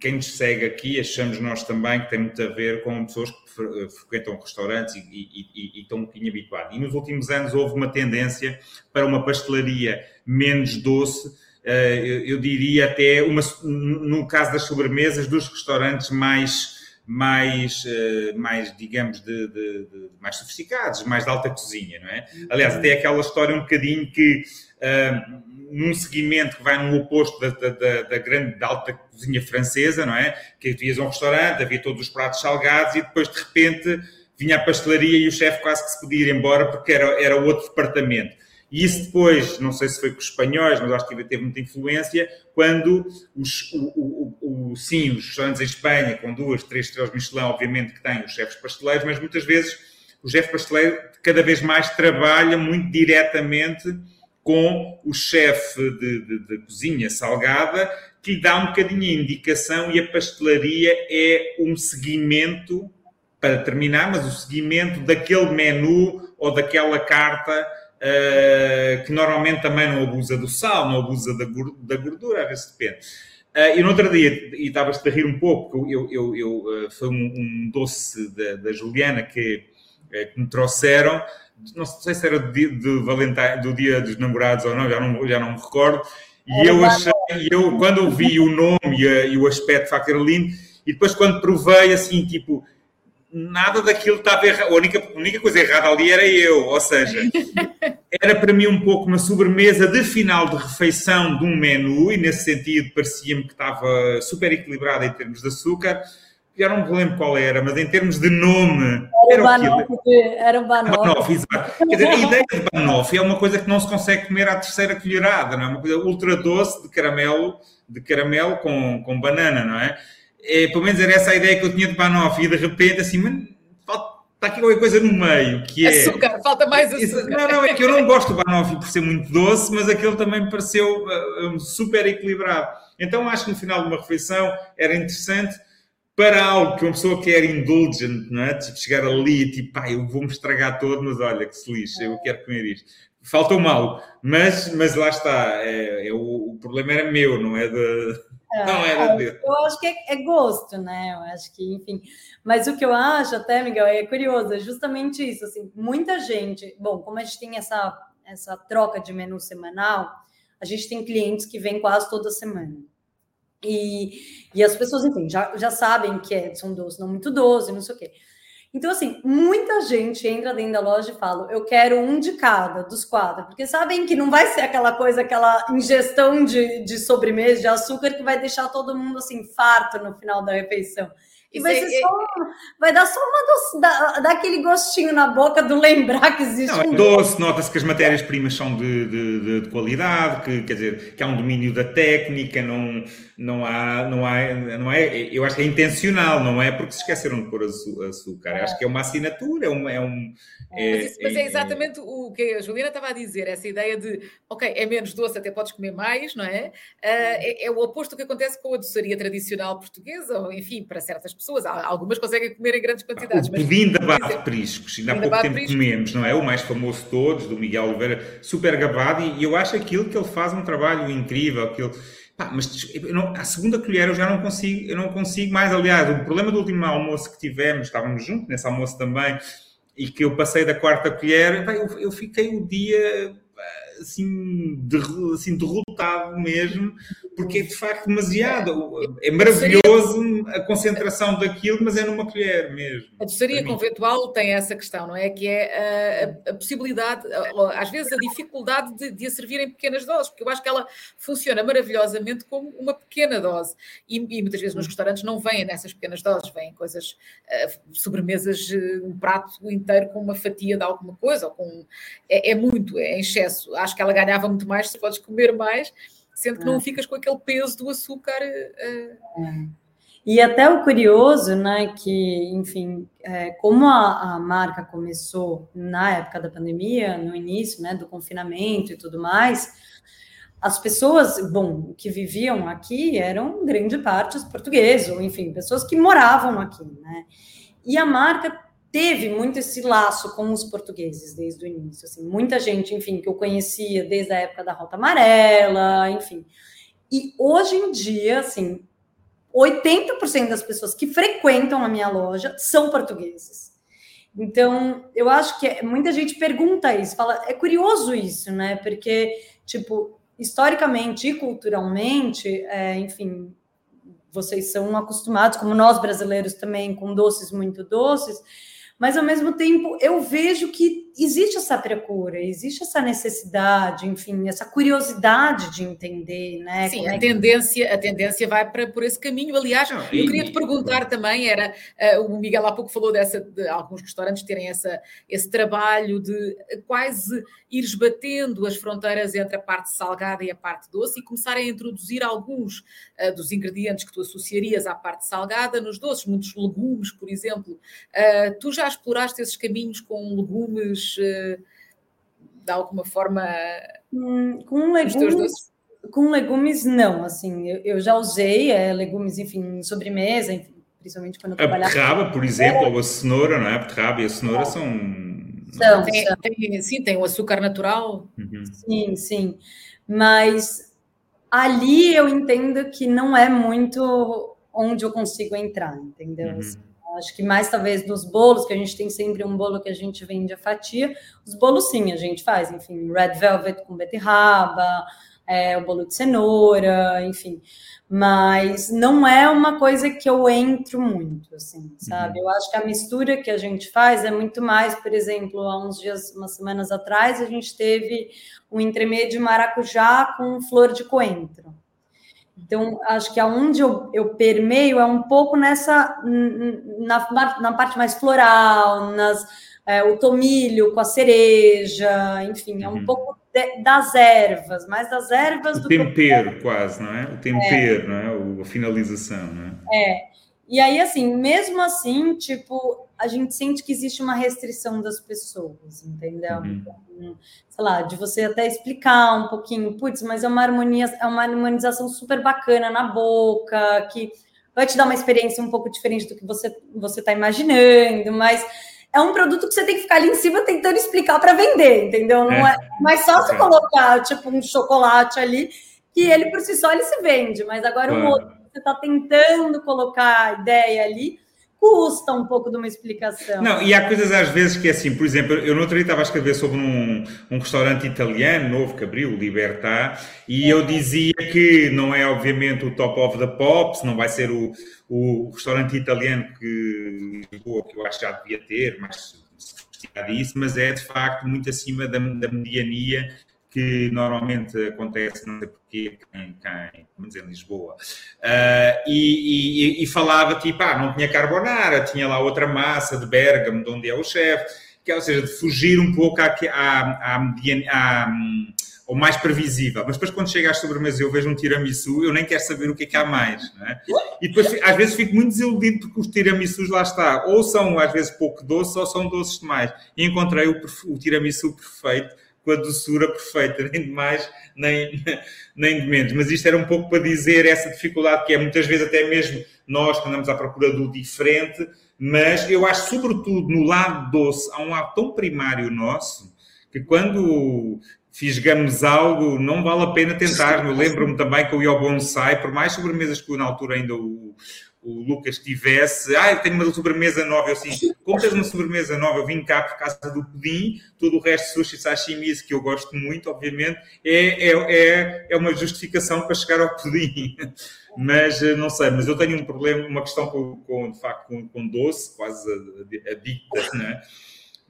quem nos segue aqui, achamos nós também que tem muito a ver com pessoas que frequentam restaurantes e, e, e, e estão um bocadinho habituados. E nos últimos anos houve uma tendência para uma pastelaria menos doce, eh, eu diria até, uma, no caso das sobremesas, dos restaurantes mais mais, eh, mais digamos, de, de, de, mais sofisticados, mais de alta cozinha, não é? Aliás, até aquela história um bocadinho que uh, num seguimento que vai no oposto da, da, da, grande, da alta cozinha francesa, não é? Que tu ias a um restaurante, havia todos os pratos salgados e depois de repente vinha a pastelaria e o chefe quase que se podia ir embora porque era, era outro departamento. E isso depois, não sei se foi com os espanhóis, mas acho que teve muita influência, quando os, o, o, o, sim, os restaurantes em Espanha, com duas, três estrelas Michelin, obviamente que têm os chefes pasteleiros, mas muitas vezes o chefe pasteleiro cada vez mais trabalha muito diretamente com o chefe de, de, de, cozinha salgada, que lhe dá um bocadinho a indicação e a pastelaria é um seguimento, para terminar, mas o seguimento daquele menu ou daquela carta uh, que normalmente também não abusa do sal, não abusa da gordura, às vezes depende. Uh, e no outro dia, e estavas-te a rir um pouco, eu, eu, eu uh, foi um, um doce da, da, Juliana que, que, me trouxeram, não sei se era do dia, de do dia dos namorados ou não, já não, já não me recordo, e eu achei, eu, quando eu vi o nome e, a, e o aspecto, de facto, era lindo, e depois quando provei, assim, tipo, nada daquilo estava errado. A única, a única coisa errada ali era eu, ou seja, era para mim um pouco uma sobremesa de final de refeição de um menu, e nesse sentido parecia-me que estava super equilibrada em termos de açúcar. Já não me lembro qual era, mas em termos de nome. Era, era, banoff, era um banoff. banoff exato. Quer dizer, a ideia de banoff é uma coisa que não se consegue comer à terceira colherada, não é? Uma coisa ultra doce de caramelo, de caramelo com, com banana, não é? é, pelo menos era essa a ideia que eu tinha de Banoff, e de repente, assim, está aqui qualquer coisa no meio, que é... Açúcar, falta mais açúcar. Não, não, é que eu não gosto do Banoff por ser muito doce, mas aquele também me pareceu uh, super equilibrado. Então acho que no final de uma refeição era interessante para algo que uma pessoa quer indulgent, não é? Tipo, chegar ali e tipo, pá, eu vou-me estragar todo, mas olha que se lixe, eu quero comer isto. Faltou mal, mas, mas lá está, é, é o, o problema era meu, não é de não era dele. Eu acho que é, é, gosto, né? Eu acho que, enfim. Mas o que eu acho até, Miguel, é curioso, é justamente isso. Assim, muita gente, bom, como a gente tem essa, essa troca de menu semanal, a gente tem clientes que vêm quase toda semana. E, e as pessoas, enfim, já, já sabem que é, são doces, não muito doce, não sei o quê. Então, assim, muita gente entra dentro da loja e fala: eu quero um de cada, dos quatro, porque sabem que não vai ser aquela coisa, aquela ingestão de, de sobremesa, de açúcar, que vai deixar todo mundo assim, farto no final da refeição. E vai, ser só, vai dar só uma doce, dá, dá aquele gostinho na boca do lembrar que existe não, é doce. Nota-se que as matérias-primas são de, de, de, qualidade, que, quer dizer, que há um domínio da técnica, não, não, há, não, há, não é. Eu acho que é intencional, não é porque se esqueceram de pôr açúcar. É. Acho que é uma assinatura, é um. É um é, mas, isso, mas é, é exatamente o que a Juliana estava a dizer, essa ideia de, ok, é menos doce, até podes comer mais, não é? Uh, é, é o oposto do que acontece com a doçaria tradicional portuguesa, ou enfim, para certas pessoas. Algumas conseguem comer em grandes quantidades. O pudim da base de priscos, ainda há pouco tempo priscos. comemos, não é? O mais famoso de todos, do Miguel Oliveira, super gabado, e eu acho aquilo que ele faz um trabalho incrível, aquilo... Pá, mas não, a segunda colher eu já não consigo, eu não consigo mais. Aliás, o problema do último almoço que tivemos, estávamos juntos nesse almoço também, e que eu passei da quarta colher, eu, eu fiquei o dia assim, de, assim derrotado mesmo, porque é de facto demasiado. É maravilhoso a concentração daquilo, mas é numa colher mesmo. A doçaria conventual tem essa questão, não é? Que é a, a possibilidade, às vezes a dificuldade de, de a servir em pequenas doses, porque eu acho que ela funciona maravilhosamente como uma pequena dose. E, e muitas vezes nos restaurantes não vêm nessas pequenas doses, vêm coisas, uh, sobremesas, uh, um prato inteiro com uma fatia de alguma coisa, ou com. É, é muito, é em excesso. Acho que ela ganhava muito mais se podes comer mais sendo que não é. ficas com aquele peso do açúcar. Uh... E até o curioso, né, que, enfim, é, como a, a, marca começou na época da pandemia, no início, né, do confinamento e tudo mais, as pessoas, bom, que viviam aqui eram grande parte os portugueses, ou enfim, pessoas que moravam aqui, né? E a marca teve muito esse laço com os portugueses desde o início. Assim, muita gente, enfim, que eu conhecia desde a época da Rota Amarela, enfim. E hoje em dia, assim, 80% das pessoas que frequentam a minha loja são portugueses. Então, eu acho que muita gente pergunta isso, fala, é curioso isso, né? Porque, tipo, historicamente e culturalmente, é, enfim, vocês são acostumados, como nós brasileiros também, com doces muito doces mas ao mesmo tempo eu vejo que existe essa procura, existe essa necessidade, enfim, essa curiosidade de entender, né? Sim, a, é tendência, que... a tendência vai para por esse caminho. Aliás, Não, eu queria te perguntar também, era uh, o Miguel há pouco falou dessa, de alguns restaurantes terem essa, esse trabalho de quase ir esbatendo as fronteiras entre a parte salgada e a parte doce e começarem a introduzir alguns uh, dos ingredientes que tu associarias à parte salgada nos doces, muitos legumes, por exemplo. Uh, tu já exploraste esses caminhos com legumes uh, de alguma forma? Hum, com legumes. Com legumes, não. Assim, eu, eu já usei é, legumes, enfim, sobremesa, enfim, principalmente quando eu trabalhava. A beterraba, por exemplo, ou a cenoura, não é? A beterraba e a cenoura é. são São, tem, são. Tem, sim, tem o açúcar natural. Uhum. Sim, sim. Mas ali eu entendo que não é muito onde eu consigo entrar, entendeu? Uhum. Assim, acho que mais talvez nos bolos, que a gente tem sempre um bolo que a gente vende a fatia. Os bolos, sim, a gente faz, enfim, red velvet com beterraba, é, o bolo de cenoura, enfim. Mas não é uma coisa que eu entro muito, assim, sabe? Uhum. Eu acho que a mistura que a gente faz é muito mais, por exemplo, há uns dias, umas semanas atrás, a gente teve um entremeio de maracujá com flor de coentro. Então, acho que aonde eu, eu permeio é um pouco nessa, na, na parte mais floral, nas, é, o tomilho com a cereja, enfim, é um uhum. pouco de, das ervas, mais das ervas o do tempero, que... quase, não é? O tempero, é. não é? a finalização, não é? É. E aí, assim, mesmo assim, tipo, a gente sente que existe uma restrição das pessoas, entendeu? Uhum. Então, sei lá, de você até explicar um pouquinho, putz, mas é uma harmonia, é uma harmonização super bacana na boca, que vai te dar uma experiência um pouco diferente do que você você está imaginando, mas é um produto que você tem que ficar ali em cima tentando explicar para vender, entendeu? Não é, é fácil é. colocar tipo um chocolate ali que ele por si só ele se vende, mas agora um outro você está tentando colocar a ideia ali custa um pouco de uma explicação. Não, e há coisas às vezes que é assim, por exemplo, eu no outro dia estava a escrever sobre um, um restaurante italiano novo que abriu, Libertà, e eu dizia que não é obviamente o top of the pops, não vai ser o, o restaurante italiano que, que eu acho que já devia ter, mas disso, mas é de facto muito acima da, da mediania que normalmente acontece, não sei porquê, em, em, vamos dizer, em Lisboa. Uh, e, e, e, falava tipo, ah, não tinha carbonara, tinha lá outra massa de Bergamo, de onde é o chefe, que é, ou seja, de fugir um pouco à, à, à, à, ao mais previsível. Mas depois, quando chega às sobremesas eu vejo um tiramisu, eu nem quero saber o que é que há mais. É? E depois, às vezes, fico muito desiludido porque os tiramisus lá está, ou são às vezes pouco doces, ou são doces demais. E encontrei o, o tiramisu perfeito com a doçura perfeita, nem de mais, nem, nem de menos. Mas isto era um pouco para dizer essa dificuldade que é muitas vezes até mesmo nós que andamos à procura do diferente, mas eu acho, sobretudo, no lado doce, há um lado tão primário nosso que quando fisgamos algo, não vale a pena tentar. Eu lembro-me também que eu ia ao bonsai, por mais sobremesas que eu, na altura ainda o, o Lucas tivesse, ah, tenho uma sobremesa nova, eu assim, como tens uma sobremesa nova, eu vim cá por causa do pudim, todo o resto sushi, sashimi, que eu gosto muito, obviamente, é, é, é, é uma justificação para chegar ao pudim. Mas, eh, não sei, mas eu tenho um problema, uma questão com, com de facto, com, com doce, quase adicta, né?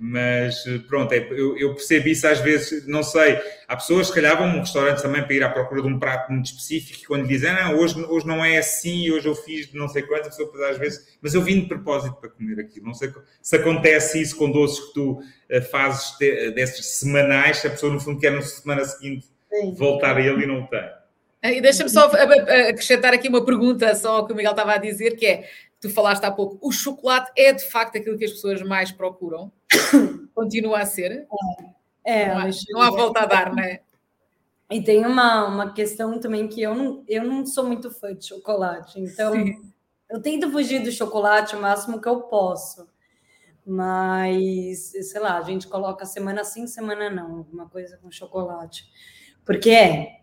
Mas eh, pronto, é, eu, eu, percebo isso às vezes, não sei. Há pessoas que calhar vão a um restaurante também para ir à procura de um prato muito específico e quando dizem, ah, hoje, hoje não é assim, hoje eu fiz de não sei quanto, a pessoa às vezes, mas eu vim de propósito para comer aquilo. Não sei se acontece isso com doces que tu uh, fazes desses semanais, se a pessoa no fundo quer na semana seguinte Sim. voltar a ele e não tem. E deixa-me só acrescentar aqui uma pergunta só ao que o Miguel estava a dizer, que é, tu falaste há pouco, o chocolate é de facto aquilo que as pessoas mais procuram? Continua a ser? É, não, há, não há volta a dar, não é? E tem uma, uma questão também que eu não, eu não sou muito fã de chocolate, então Sim. eu tento fugir do chocolate o máximo que eu posso. Mas, sei lá, a gente coloca semana sim, semana não, alguma coisa com chocolate. Porque é.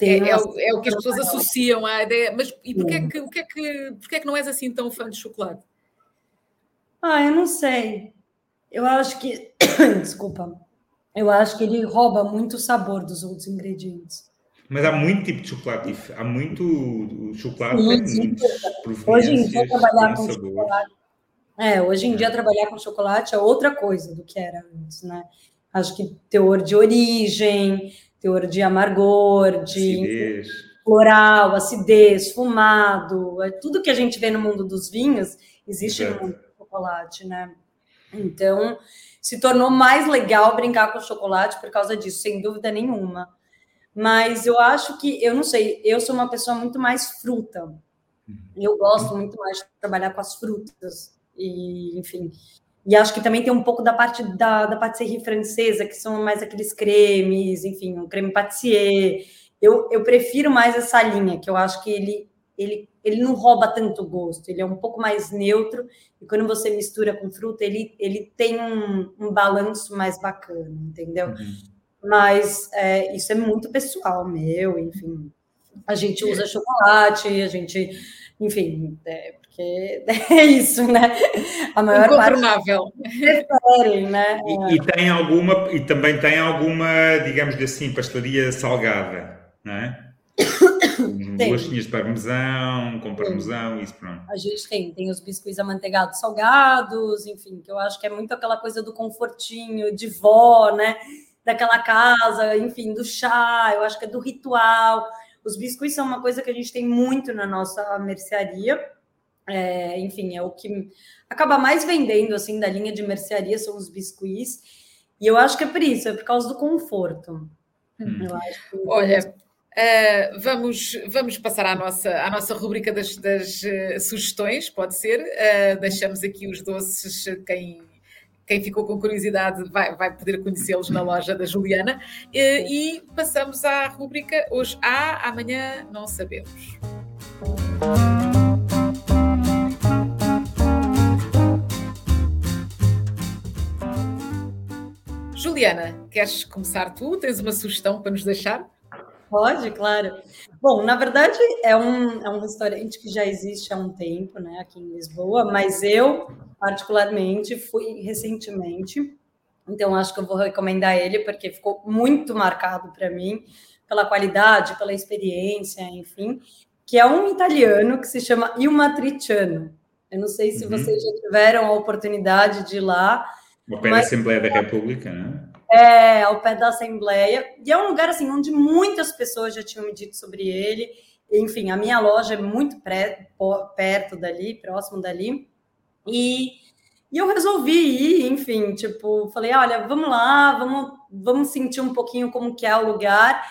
é, é, o, é o que as pessoas associam à ideia. Mas e porquê, é que, que é que, porquê é que não és assim tão fã de chocolate? Ah, eu não sei. Eu acho que. Desculpa. Eu acho que ele rouba muito o sabor dos outros ingredientes. Mas há muito tipo de chocolate. Há muito. chocolate sim. Hoje em dia, trabalhar com chocolate. É, hoje em dia, trabalhar com chocolate é outra coisa do que era antes, né? Acho que teor de origem, teor de amargor, de acidez. floral, acidez, fumado, é tudo que a gente vê no mundo dos vinhos existe Exato. no mundo do chocolate, né? Então, se tornou mais legal brincar com chocolate por causa disso, sem dúvida nenhuma. Mas eu acho que, eu não sei, eu sou uma pessoa muito mais fruta. Uhum. Eu gosto muito mais de trabalhar com as frutas. E, enfim. E acho que também tem um pouco da parte da, da patisserie francesa, que são mais aqueles cremes, enfim, um creme patissier. Eu, eu prefiro mais essa linha, que eu acho que ele ele, ele não rouba tanto gosto, ele é um pouco mais neutro, e quando você mistura com fruta, ele, ele tem um, um balanço mais bacana, entendeu? Uhum. Mas é, isso é muito pessoal meu, enfim. A gente usa chocolate, a gente, enfim, é, porque é isso, né? A maior parte preferem, né? E, e, tem alguma, e também tem alguma, digamos assim, pastelaria salgada, não é? Bolachinhas de parmesão, com parmesão, isso pronto. A gente tem, tem os biscoitos amanteigados salgados, enfim, que eu acho que é muito aquela coisa do confortinho, de vó, né? Daquela casa, enfim, do chá, eu acho que é do ritual. Os biscoitos são uma coisa que a gente tem muito na nossa mercearia. É, enfim, é o que acaba mais vendendo assim da linha de mercearia são os biscuits. E eu acho que é por isso, é por causa do conforto. Hum. Que... Olha, uh, vamos, vamos passar à nossa, à nossa rubrica das, das uh, sugestões, pode ser. Uh, deixamos aqui os doces, quem, quem ficou com curiosidade vai, vai poder conhecê-los na loja da Juliana. e passamos à rubrica Hoje há, amanhã não sabemos. Juliana, queres começar tu? Tens uma sugestão para nos deixar? Pode, claro. Bom, na verdade é um, é um restaurante que já existe há um tempo, né, aqui em Lisboa, mas eu, particularmente, fui recentemente, então acho que eu vou recomendar ele porque ficou muito marcado para mim, pela qualidade, pela experiência, enfim, que é um italiano que se chama Il Matriciano. Eu não sei se uhum. vocês já tiveram a oportunidade de ir lá, ao pé Mas, da Assembleia da República, né? É, ao pé da Assembleia. E é um lugar assim onde muitas pessoas já tinham me dito sobre ele. Enfim, a minha loja é muito pré, perto dali, próximo dali. E, e eu resolvi ir, enfim, tipo, falei, olha, vamos lá, vamos, vamos sentir um pouquinho como que é o lugar.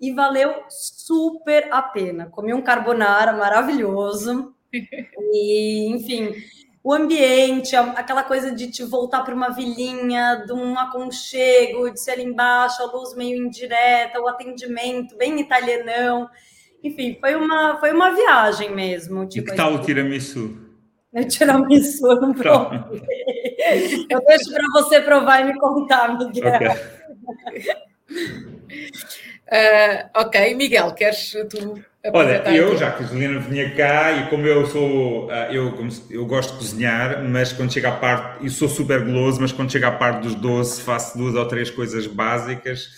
E valeu super a pena. Comi um carbonara maravilhoso. E, enfim, o ambiente, aquela coisa de te voltar para uma vilinha, de um aconchego, de ser ali embaixo, a luz meio indireta, o atendimento bem italianão. Enfim, foi uma, foi uma viagem mesmo. Tipo, e que tal o tiramisu? O tiramisu eu não provei. eu deixo para você provar e me contar, Miguel. Okay. uh, ok, Miguel, queres tu Olha, eu, já que a Juliana vinha cá e como eu sou, ah, eu, eu gosto de cozinhar, mas quando chega à parte, e sou super guloso, mas quando chega à parte dos doces faço duas ou três coisas básicas,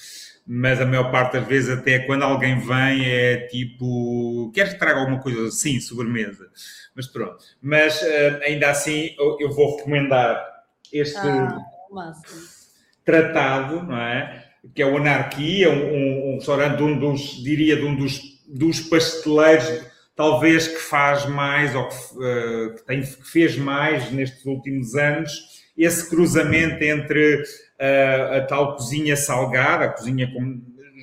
mas a maior parte das vezes até quando alguém vem é tipo, queres que traga alguma coisa? Sim, sobremesa. Mas pronto. Mas ah, ainda assim eu vou recomendar este ah, tratado, não é? Que é o Anarquia, um, um restaurante de um dos, diria, de um dos dos pasteleiros, talvez que faz mais ou que, uh, que, tem, que fez mais nestes últimos anos, esse cruzamento entre uh, a tal cozinha salgada, a cozinha com,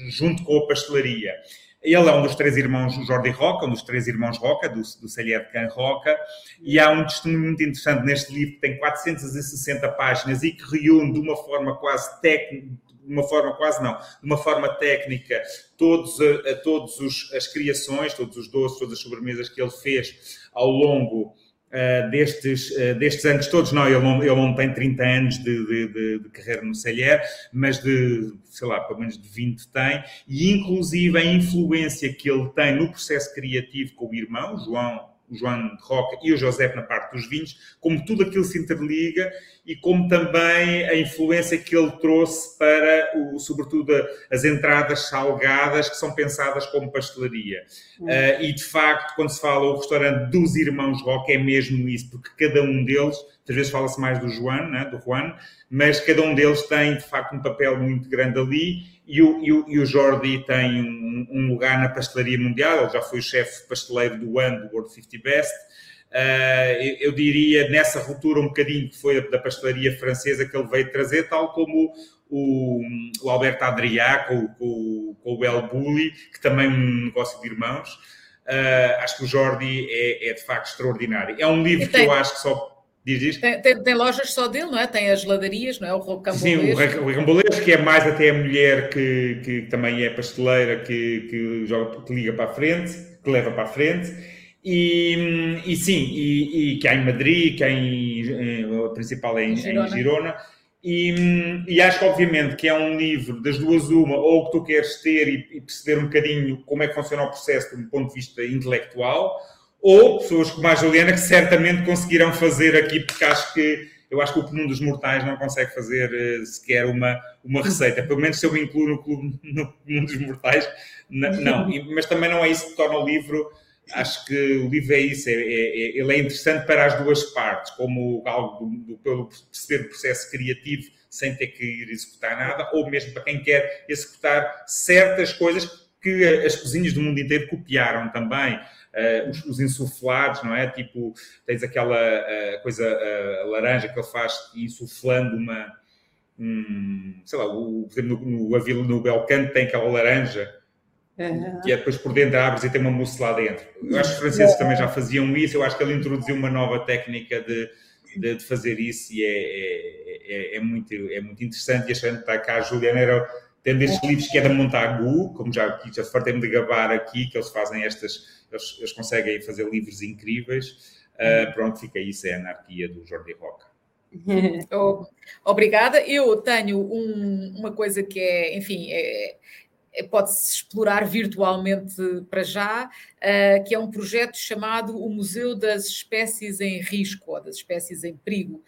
junto com a pastelaria. Ele é um dos três irmãos Jordi Roca, um dos três irmãos Roca, do, do Celher de Can Roca, e há um testemunho muito interessante neste livro que tem 460 páginas e que reúne de uma forma quase técnica, de uma forma quase não, de uma forma técnica, todos, a, a todos os, as criações, todos os doces, todas as sobremesas que ele fez ao longo uh, destes, uh, destes anos todos. Não, ele não, ele não tem 30 anos de, de, de, de carreira no Celher, mas de, sei lá, pelo menos de 20 tem, e inclusive a influência que ele tem no processo criativo com o irmão, João o João de Roca e o José na parte dos vinhos, como tudo aquilo se interliga e como também a influência que ele trouxe para, o, sobretudo, as entradas salgadas que são pensadas como pastelaria. Uhum. Uh, e, de facto, quando se fala o restaurante dos irmãos Roca, é mesmo isso, porque cada um deles, às vezes fala-se mais do João, né, do Juan, mas cada um deles tem, de facto, um papel muito grande ali e o, e o, e o Jordi tem um, um, lugar na pastelaria mundial, ele já foi o chefe pasteleiro do ano do World 50 Best. Uh, eu, eu, diria nessa ruptura um bocadinho que foi da pastelaria francesa que ele veio trazer, tal como o, o Alberto Adrià com, com, com o El Bulli, que também é um negócio de irmãos. Uh, acho que o Jordi é, é, de facto extraordinário. É um livro que eu acho que só Diz isto? Tem, tem, tem, lojas só dele, não é? Tem as ladarias, não é? O rocambolês. Sim, o rocambolês, que é mais até a mulher que, que também é pasteleira, que, que, joga, que liga para a frente, que leva para a frente. E, e sim, e, e, que há em Madrid, que há em, a principal é em, em Girona. Em Girona. E, e, acho que, obviamente, que é um livro das duas uma, ou que tu queres ter e, e, perceber um bocadinho como é que funciona o processo de um ponto de vista intelectual, ou pessoas como a Juliana que certamente conseguirão fazer aqui, porque acho que eu acho que o comum dos mortais não consegue fazer uh, sequer uma, uma receita. Pelo menos se eu me incluo no clube no comum dos mortais, não. Mas também não é isso que torna o livro acho que o livro é isso, é, é, é, ele é interessante para as duas partes, como algo do, pelo perceber o processo criativo sem ter que ir executar nada, ou mesmo para quem quer executar certas coisas que as cozinhas do mundo inteiro copiaram também. Uh, os, os, insuflados, não é? Tipo, tens aquela uh, coisa uh, laranja que ele faz insuflando uma. Um, sei lá, o, no, no, no, no Belcanto tem aquela laranja Uhum. Que é depois por dentro abres e tem uma mousse lá dentro. Eu acho que os franceses uhum. também já faziam isso. Eu acho que ele introduziu uma nova técnica de, de, de fazer isso e é, é, é, é, muito, é muito interessante. E achando que está cá a Juliana era tendo estes livros que é da Montagu, como já, já fartei-me de gabar aqui, que eles fazem estas, eles, eles conseguem fazer livros incríveis. Uh, pronto, fica isso, é a anarquia do Jordi Roca. Obrigada. Eu tenho um, uma coisa que é, enfim, é, pode-se explorar virtualmente para já, uh, que é um projeto chamado o Museu das Espécies em Risco, ou das Espécies em Perigo.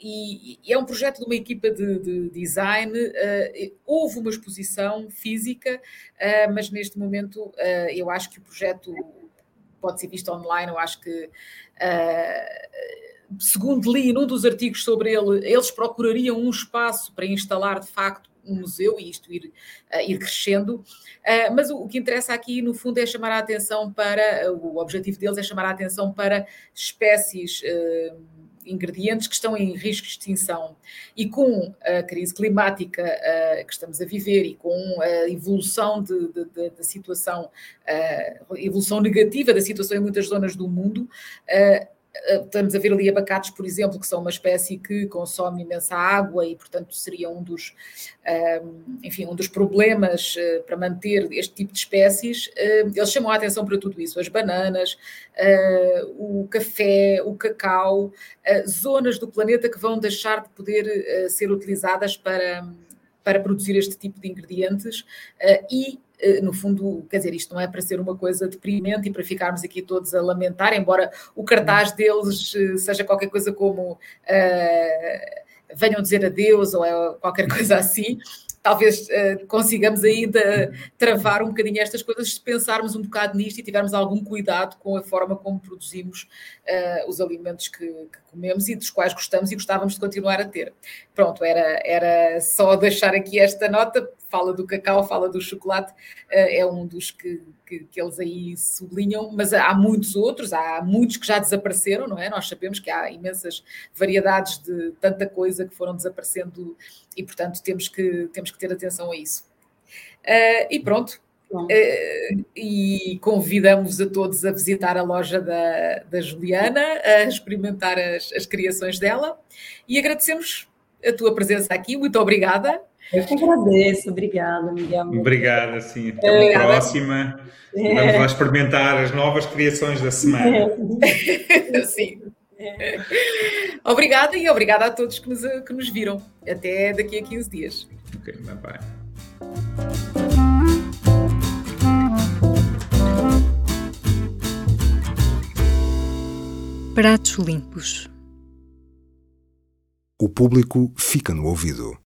E, é um projeto de uma equipa de, de design. Uh, houve uma exposição física, mas neste momento eu acho que o projeto pode ser visto online. Eu acho que segundo li num dos artigos sobre ele, eles procurariam um espaço para instalar de facto um museu e isto ir, uh, ir crescendo. Uh, mas o, que interessa aqui, no fundo, é chamar a atenção para. Uh, o objetivo deles é chamar a atenção para espécies. Ingredientes que estão em risco de extinção. E com a crise climática que estamos a viver e com a evolução da situação, a evolução negativa da situação em muitas zonas do mundo, Estamos a ver ali abacates, por exemplo, que são uma espécie que consome imensa água e, portanto, seria um dos, enfim, um dos problemas eh, para manter este tipo de espécies. Eles chamam a atenção para tudo isso: as bananas, eh, o café, o cacau, zonas do planeta que vão deixar de poder eh, ser utilizadas para, para produzir este tipo de ingredientes e eh, no fundo, quer dizer, isto não é para ser uma coisa deprimente e para ficarmos aqui todos a lamentar, embora o cartaz deles eh, seja qualquer coisa como uh, venham dizer adeus ou é qualquer coisa assim, talvez uh, consigamos ainda travar um bocadinho estas coisas se pensarmos um bocado nisto e tivermos algum cuidado com a forma como produzimos uh, os alimentos que, que, comemos e dos quais gostamos e gostávamos de continuar a ter. Pronto, era, era só deixar aqui esta nota, fala do cacau, fala do chocolate, uh, é um dos que, que, que, eles aí sublinham, mas há muitos outros, há muitos que já desapareceram, não é? Nós sabemos que há imensas variedades de tanta coisa que foram desaparecendo e, portanto, temos que, temos que ter atenção a isso. Uh, e pronto. Uh, e convidamos a todos a visitar a loja da, da Juliana, a experimentar as, as criações dela e agradecemos a tua presença aqui. Muito obrigada. Eu que agradeço, obrigada, Miguel. Obrigada, sim. Até a é. próxima. É. Vamos lá experimentar as novas criações da semana. É. sim. É. Obrigada e obrigada a todos que nos, que nos viram. Até daqui a 15 dias. Ok, bye bye. Pratos limpos. O público fica no ouvido.